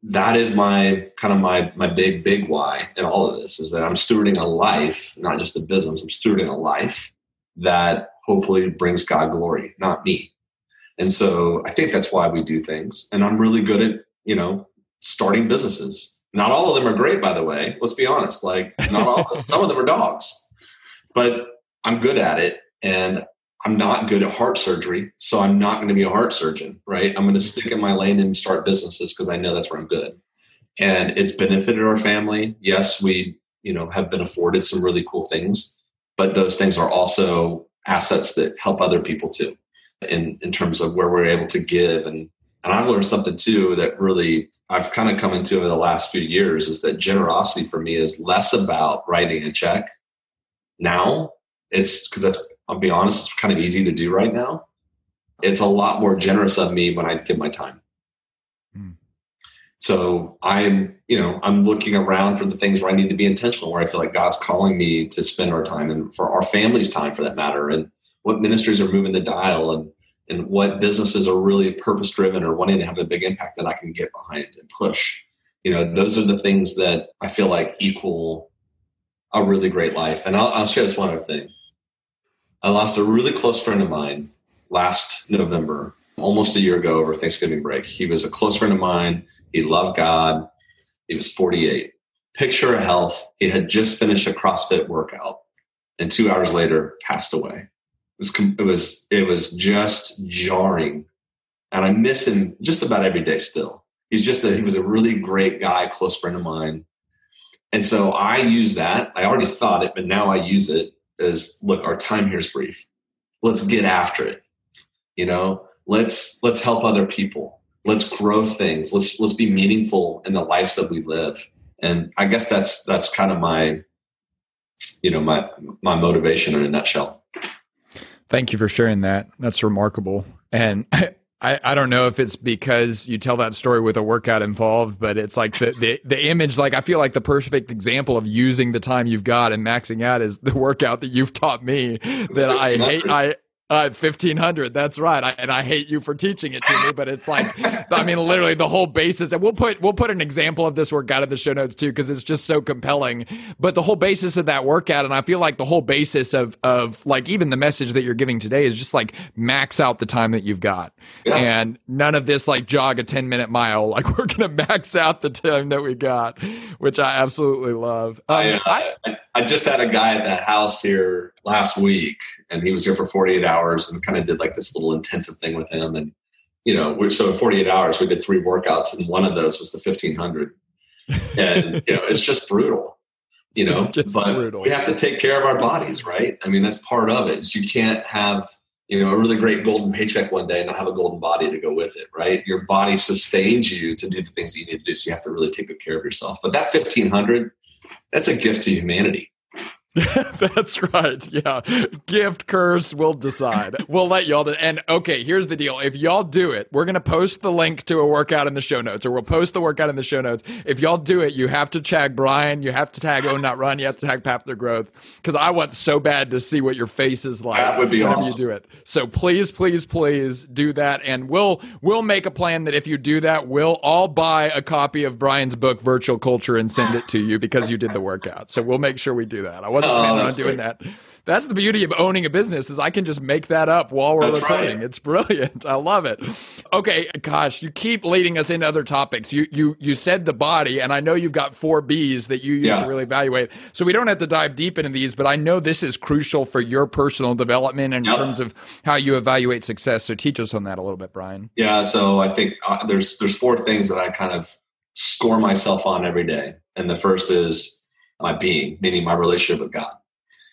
that is my kind of my my big big why in all of this is that I'm stewarding a life, not just a business. I'm stewarding a life that hopefully brings God glory, not me. And so I think that's why we do things. And I'm really good at you know starting businesses. Not all of them are great, by the way. Let's be honest. Like not all. some of them are dogs, but I'm good at it, and I'm not good at heart surgery, so I'm not going to be a heart surgeon, right? I'm going to stick in my lane and start businesses because I know that's where I'm good. And it's benefited our family. Yes, we, you know, have been afforded some really cool things, but those things are also assets that help other people too in in terms of where we're able to give and and I've learned something too that really I've kind of come into over the last few years is that generosity for me is less about writing a check now. It's because that's I'll be honest, it's kind of easy to do right now. It's a lot more generous of me when I give my time. Hmm. So I'm, you know, I'm looking around for the things where I need to be intentional, where I feel like God's calling me to spend our time and for our family's time for that matter, and what ministries are moving the dial and and what businesses are really purpose driven or wanting to have a big impact that I can get behind and push. You know, those are the things that I feel like equal a really great life. And I'll, I'll share this one other thing. I lost a really close friend of mine last November, almost a year ago over Thanksgiving break. He was a close friend of mine. He loved God. He was 48. Picture of health. He had just finished a CrossFit workout and two hours later passed away. It was, it was, it was just jarring. And I miss him just about every day still. He's just he was a really great guy, close friend of mine. And so I use that. I already thought it, but now I use it as look, our time here is brief. Let's get after it. You know, let's let's help other people. Let's grow things. Let's let's be meaningful in the lives that we live. And I guess that's that's kind of my you know my my motivation in a nutshell. Thank you for sharing that. That's remarkable. And I, I don't know if it's because you tell that story with a workout involved, but it's like the, the, the image, like I feel like the perfect example of using the time you've got and maxing out is the workout that you've taught me that I hate. I, uh, 1500. That's right. I, and I hate you for teaching it to me, but it's like, I mean, literally the whole basis. And we'll put, we'll put an example of this workout in the show notes too, because it's just so compelling. But the whole basis of that workout, and I feel like the whole basis of, of like even the message that you're giving today is just like max out the time that you've got. Yeah. And none of this like jog a 10 minute mile. Like we're going to max out the time that we got, which I absolutely love. Um, I, uh, I, I just had a guy at the house here last week and he was here for 48 hours and kind of did like this little intensive thing with him and you know we're, so in 48 hours we did three workouts and one of those was the 1500 and you know it's just brutal you know but brutal. we have to take care of our bodies right? I mean that's part of it you can't have you know a really great golden paycheck one day and not have a golden body to go with it right? Your body sustains you to do the things that you need to do so you have to really take good care of yourself. But that 1500 that's a gift to humanity That's right. Yeah. Gift curse will decide. We'll let y'all do and okay, here's the deal. If y'all do it, we're gonna post the link to a workout in the show notes, or we'll post the workout in the show notes. If y'all do it, you have to tag Brian, you have to tag Own Not Run, you have to tag Path to Growth. Because I want so bad to see what your face is like that would be awesome. you do it. So please, please, please do that. And we'll we'll make a plan that if you do that, we'll all buy a copy of Brian's book, Virtual Culture, and send it to you because you did the workout. So we'll make sure we do that. I wasn't oh, planning on doing great. that. That's the beauty of owning a business is I can just make that up while we're That's recording. Right. It's brilliant. I love it. Okay, gosh, you keep leading us into other topics. You you you said the body, and I know you've got four B's that you use yeah. to really evaluate. So we don't have to dive deep into these, but I know this is crucial for your personal development in yep. terms of how you evaluate success. So teach us on that a little bit, Brian. Yeah. So I think uh, there's there's four things that I kind of score myself on every day, and the first is my being, meaning my relationship with God.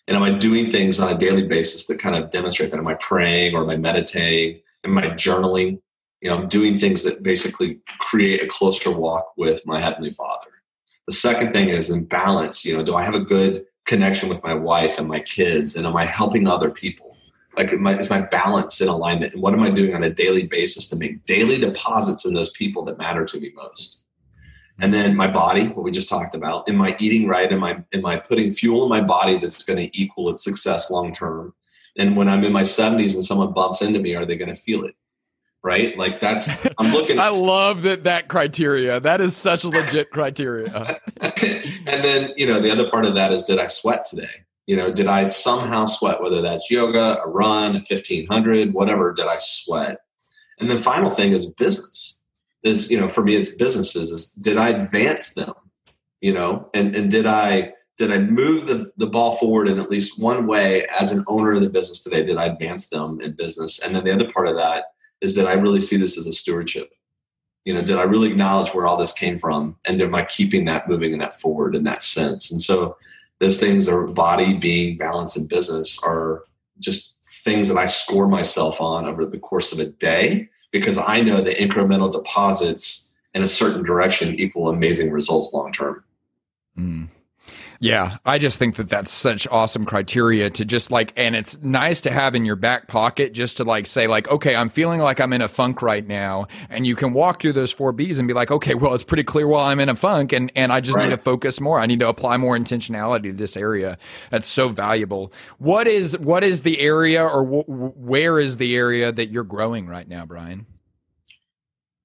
And am I doing things on a daily basis that kind of demonstrate that? Am I praying or am I meditating? Am I journaling? You know, I'm doing things that basically create a closer walk with my Heavenly Father. The second thing is in balance. You know, do I have a good connection with my wife and my kids? And am I helping other people? Like, is my balance in alignment? And what am I doing on a daily basis to make daily deposits in those people that matter to me most? And then my body what we just talked about am i eating right? Am i am i putting fuel in my body that's going to equal its success long term and when i'm in my 70s and someone bumps into me are they going to feel it? Right? Like that's i'm looking i love that that criteria. That is such a legit criteria. And then you know the other part of that is did i sweat today? You know did i somehow sweat whether that's yoga a run a 1500 whatever did i sweat? And the final thing is business is you know for me it's businesses is did i advance them you know? And and did i did i move the, the ball forward in at least one way as an owner of the business today? Did i advance them in business? And then the other part of that is that i really see this as a stewardship? You know did i really acknowledge where all this came from? And am i keeping that moving in that forward in that sense? And so those things are body being balance and business are just things that i score myself on over the course of a day because I know that incremental deposits in a certain direction equal amazing results long term. Mm. Yeah, I just think that that's such awesome criteria to just like, and it's nice to have in your back pocket just to like say, like, okay, I'm feeling like I'm in a funk right now. And you can walk through those four B's and be like, okay, well, it's pretty clear while I'm in a funk and, and I just right. need to focus more. I need to apply more intentionality to this area. That's so valuable. What is, what is the area or where is the area that you're growing right now, Brian?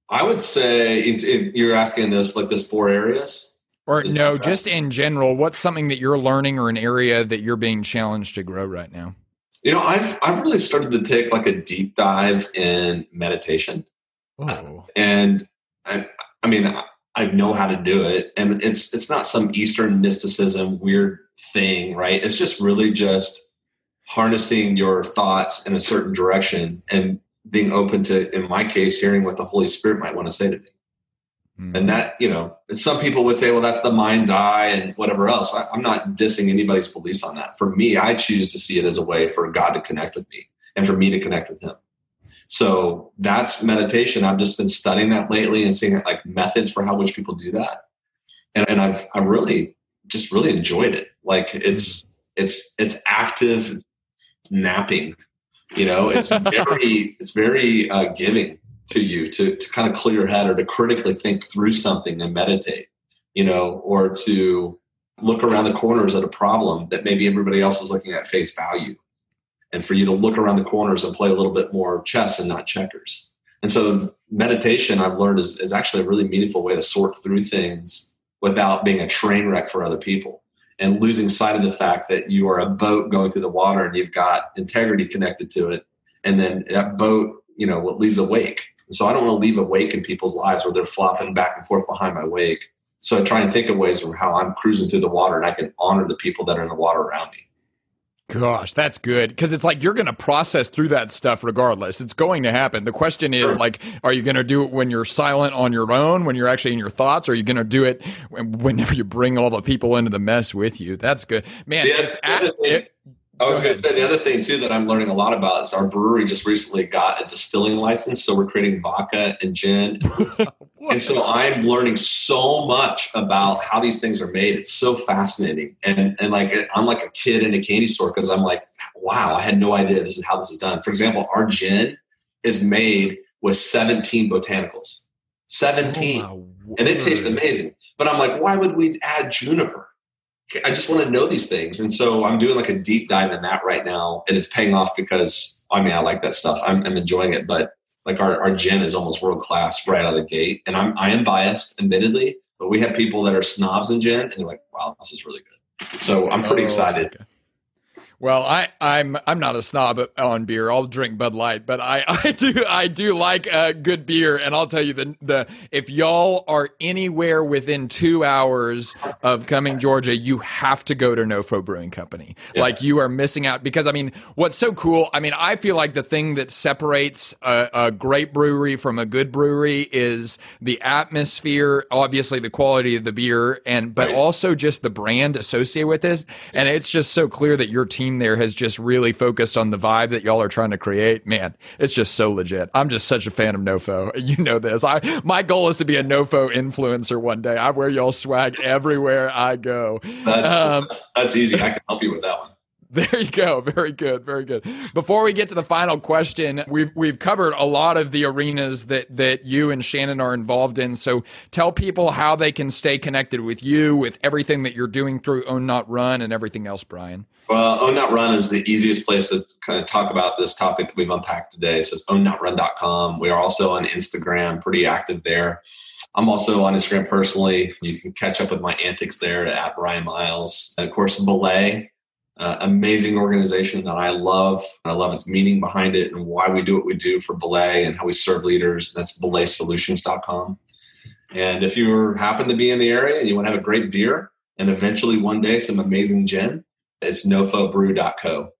I would say it, it, you're asking this like this four areas. Or Is no, just in general, what's something that you're learning or an area that you're being challenged to grow right now? You know, I've I've really started to take like a deep dive in meditation. Oh. And I I mean I know how to do it and it's it's not some eastern mysticism weird thing, right? It's just really just harnessing your thoughts in a certain direction and being open to in my case hearing what the Holy Spirit might want to say to me Mm-hmm. And that, you know, some people would say, well, that's the mind's eye and whatever else. I, I'm not dissing anybody's beliefs on that. For me, I choose to see it as a way for God to connect with me and for me to connect with Him. So that's meditation. I've just been studying that lately and seeing like methods for how which people do that. And, and I've I've really just really enjoyed it. Like it's it's it's active napping. You know, it's very it's very uh, giving to you to to kind of clear your head or to critically think through something and meditate. You know, or to look around the corners at a problem that maybe everybody else is looking at face value and for you to look around the corners and play a little bit more chess and not checkers. And so meditation I've learned is, is actually a really meaningful way to sort through things without being a train wreck for other people and losing sight of the fact that you are a boat going through the water and you've got integrity connected to it. And then that boat, you know, what leaves a wake. So I don't want to leave a wake in people's lives where they're flopping back and forth behind my wake. So I try and think of ways of how I'm cruising through the water and I can honor the people that are in the water around me. Gosh, that's good because it's like you're going to process through that stuff regardless. It's going to happen. The question is like, are you going to do it when you're silent on your own, when you're actually in your thoughts, or are you going to do it whenever you bring all the people into the mess with you? That's good, man. Yeah, at, it, I was going to say the other thing too that I'm learning a lot about is our brewery just recently got a distilling license, so we're creating vodka and gin. and so I'm learning so much about how these things are made. It's so fascinating, and and like I'm like a kid in a candy store because I'm like, wow, I had no idea this is how this is done. For example, our gin is made with 17 botanicals, 17, oh and it tastes amazing. But I'm like, why would we add juniper? I just want to know these things. And so I'm doing like a deep dive in that right now. And it's paying off because I mean, I like that stuff. I'm, I'm enjoying it. But like our, our gin is almost world class right out of the gate. And I'm, I am biased, admittedly, but we have people that are snobs in gin and they're like, wow, this is really good. So I'm pretty oh, excited. Okay. Well, I, I'm I'm not a snob on beer. I'll drink Bud Light, but I, I do I do like uh, good beer, and I'll tell you the the if y'all are anywhere within two hours of Cumming Georgia, you have to go to Nofo Brewing Company. Yeah. Like you are missing out because I mean, what's so cool? I mean, I feel like the thing that separates a, a great brewery from a good brewery is the atmosphere, obviously the quality of the beer, and but right. also just the brand associated with this. And it's just so clear that your team there has just really focused on the vibe that y'all are trying to create. Man, it's just so legit. I'm just such a fan of Nofo. You know this. I my goal is to be a Nofo influencer one day. I wear y'all swag everywhere I go. That's, um, that's, that's easy. I can help you with that one. There you go. Very good. Very good. Before we get to the final question, we've we've covered a lot of the arenas that that you and Shannon are involved in. So tell people how they can stay connected with you, with everything that you're doing through Own Not Run and everything else, Brian. Well, Own Not Run is the easiest place to kind of talk about this topic that we've unpacked today. So it's ownnotrun.com. We are also on Instagram, pretty active there. I'm also on Instagram personally. You can catch up with my antics there at Brian Miles. And of course, Belay uh, amazing organization that I love. I love its meaning behind it and why we do what we do for Belay and how we serve leaders. That's belaysolutions.com. And if you happen to be in the area and you want to have a great beer and eventually one day some amazing gin, it's nofobrew.co.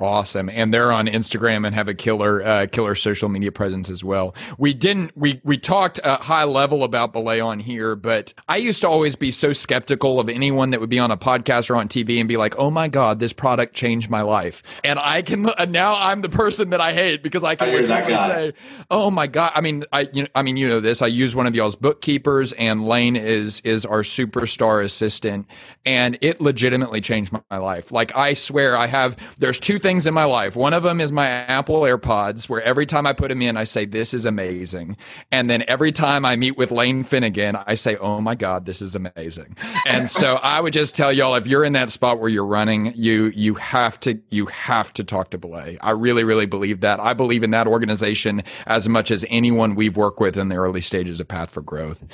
Awesome. And they're on Instagram and have a killer, uh, killer social media presence as well. We didn't, we, we talked uh, high level about Belay on here, but I used to always be so skeptical of anyone that would be on a podcast or on TV and be like, oh my God, this product changed my life. And I can, uh, now I'm the person that I hate because I can literally say, oh my God. I mean, I, you know, I mean, you know this, I use one of y'all's bookkeepers and Lane is, is our superstar assistant and it legitimately changed my, my life. Like I swear I have, there's two things things in my life. One of them is my Apple AirPods, where every time I put them in, I say, This is amazing. And then every time I meet with Lane Finnegan, I say, Oh my God, this is amazing. and so I would just tell y'all if you're in that spot where you're running, you you have to you have to talk to Belay. I really, really believe that. I believe in that organization as much as anyone we've worked with in the early stages of Path for Growth.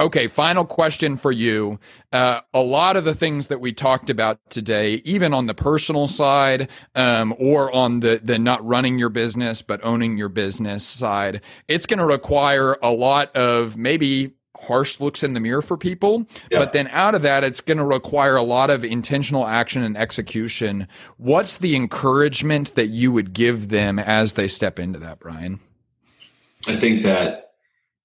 Okay, final question for you. Uh, a lot of the things that we talked about today, even on the personal side, um, um, or on the the not running your business but owning your business side, it's going to require a lot of maybe harsh looks in the mirror for people. Yeah. But then out of that, it's going to require a lot of intentional action and execution. What's the encouragement that you would give them as they step into that, Brian? I think that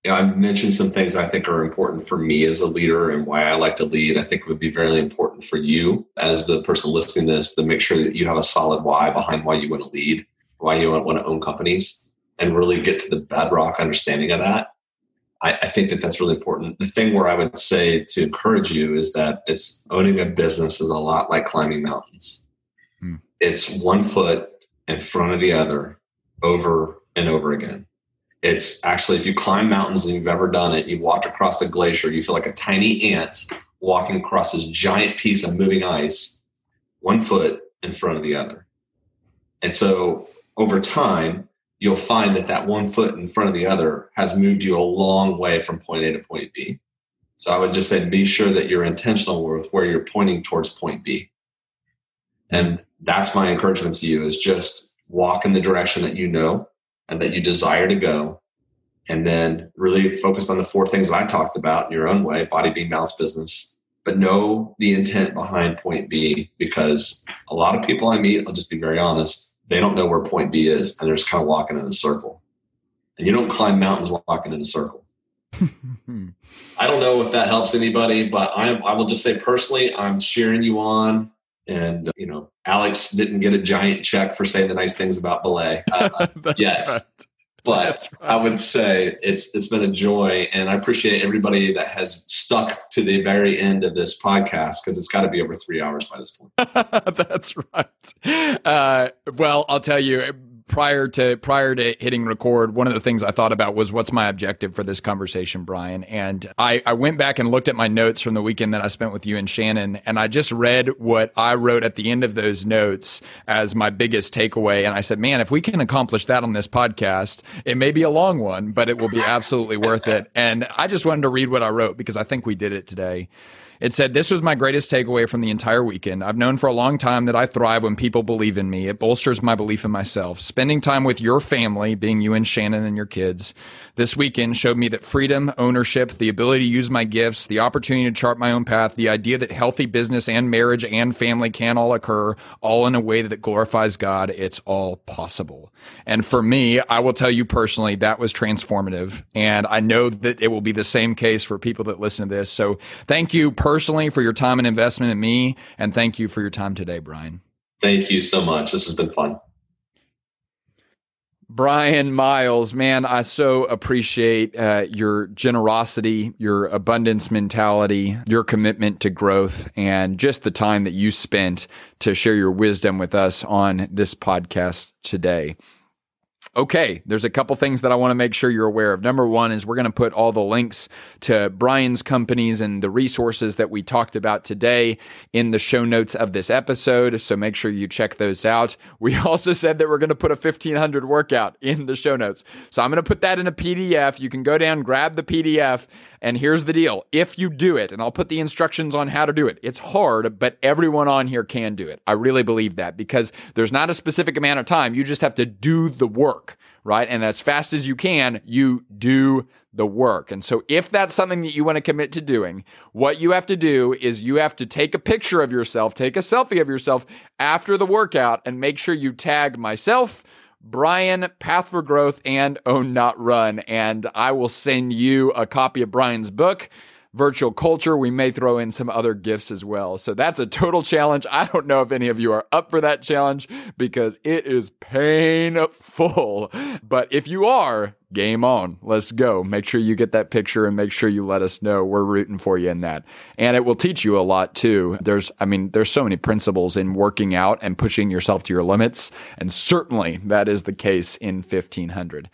you know, I mentioned some things I think are important for me as a leader and why I like to lead. I think it would be very important for you as the person listening to this to make sure that you have a solid why behind why you want to lead, why you want to own companies, and really get to the bedrock understanding of that. I, I think that that's really important. The thing where I would say to encourage you is that it's owning a business is a lot like climbing mountains. Hmm. It's one foot in front of the other over and over again it's actually, if you climb mountains and you've ever done it, you've walked across a glacier, you feel like a tiny ant walking across this giant piece of moving ice, one foot in front of the other. And so over time, you'll find that that one foot in front of the other has moved you a long way from point A to point B. So I would just say be sure that you're intentional with where you're pointing towards point B. And that's my encouragement to you is just walk in the direction that you know and that you desire to go and then really focus on the four things I talked about in your own way body being balanced business but know the intent behind point B because a lot of people I meet I'll just be very honest they don't know where point B is and they're just kind of walking in a circle. And you don't climb mountains walking in a circle. I don't know if that helps anybody but I, I will just say personally I'm cheering you on and you know alex didn't get a giant check for saying the nice things about belay uh, yet right. but right. i would say it's it's been a joy and i appreciate everybody that has stuck to the very end of this podcast because it's got to be over three hours by this point that's right uh, well i'll tell you prior to prior to hitting record, one of the things I thought about was what's my objective for this conversation, Brian. And I, I went back and looked at my notes from the weekend that I spent with you and Shannon, and I just read what I wrote at the end of those notes as my biggest takeaway. And I said, man, if we can accomplish that on this podcast, it may be a long one, but it will be absolutely worth it. And I just wanted to read what I wrote because I think we did it today. It said, This was my greatest takeaway from the entire weekend. I've known for a long time that I thrive when people believe in me. It bolsters my belief in myself. Spending time with your family, being you and Shannon and your kids, this weekend showed me that freedom, ownership, the ability to use my gifts, the opportunity to chart my own path, the idea that healthy business and marriage and family can all occur, all in a way that glorifies God, it's all possible. And for me, I will tell you personally, that was transformative. And I know that it will be the same case for people that listen to this. So thank you personally for your time and investment in me. And thank you for your time today, Brian. Thank you so much. This has been fun. Brian Miles, man, I so appreciate uh, your generosity, your abundance mentality, your commitment to growth, and just the time that you spent to share your wisdom with us on this podcast today. Okay, there's a couple things that I want to make sure you're aware of. Number one is we're going to put all the links to Brian's companies and the resources that we talked about today in the show notes of this episode. So make sure you check those out. We also said that we're going to put a 1500 workout in the show notes. So I'm going to put that in a PDF. You can go down, grab the PDF, and here's the deal. If you do it, and I'll put the instructions on how to do it, it's hard, but everyone on here can do it. I really believe that because there's not a specific amount of time. You just have to do the work, right? And as fast as you can, you do the work. And so if that's something that you want to commit to doing, what you have to do is you have to take a picture of yourself, take a selfie of yourself after the workout and make sure you tag myself, Brian, Path for Growth, and Own Not Run. And I will send you a copy of Brian's book virtual culture. We may throw in some other gifts as well. So that's a total challenge. I don't know if any of you are up for that challenge because it is painful. But if you are, game on. Let's go. Make sure you get that picture and make sure you let us know. We're rooting for you in that. And it will teach you a lot too. There's, I mean, there's so many principles in working out and pushing yourself to your limits. And certainly that is the case in 1500.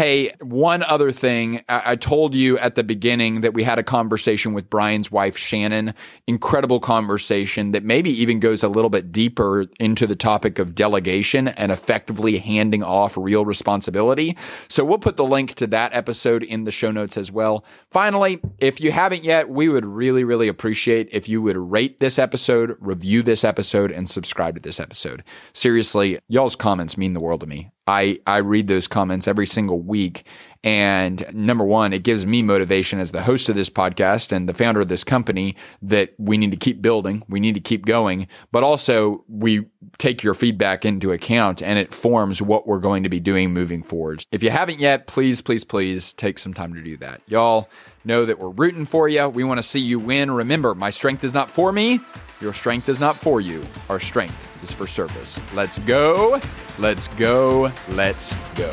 Hey, one other thing. I-, I told you at the beginning that we had a conversation with Brian's wife, Shannon. Incredible conversation that maybe even goes a little bit deeper into the topic of delegation and effectively handing off real responsibility. So we'll put the link to that episode in the show notes as well. Finally, if you haven't yet, we would really, really appreciate if you would rate this episode, review this episode, and subscribe to this episode. Seriously, y'all's comments mean the world to me. I, I read those comments every single week. And number one, it gives me motivation as the host of this podcast and the founder of this company that we need to keep building, we need to keep going, but also we take your feedback into account and it forms what we're going to be doing moving forward. If you haven't yet, please, please, please take some time to do that. Y'all know that we're rooting for you. We want to see you win. Remember, my strength is not for me. Your strength is not for you. Our strength is for service. Let's go. Let's go. Let's go.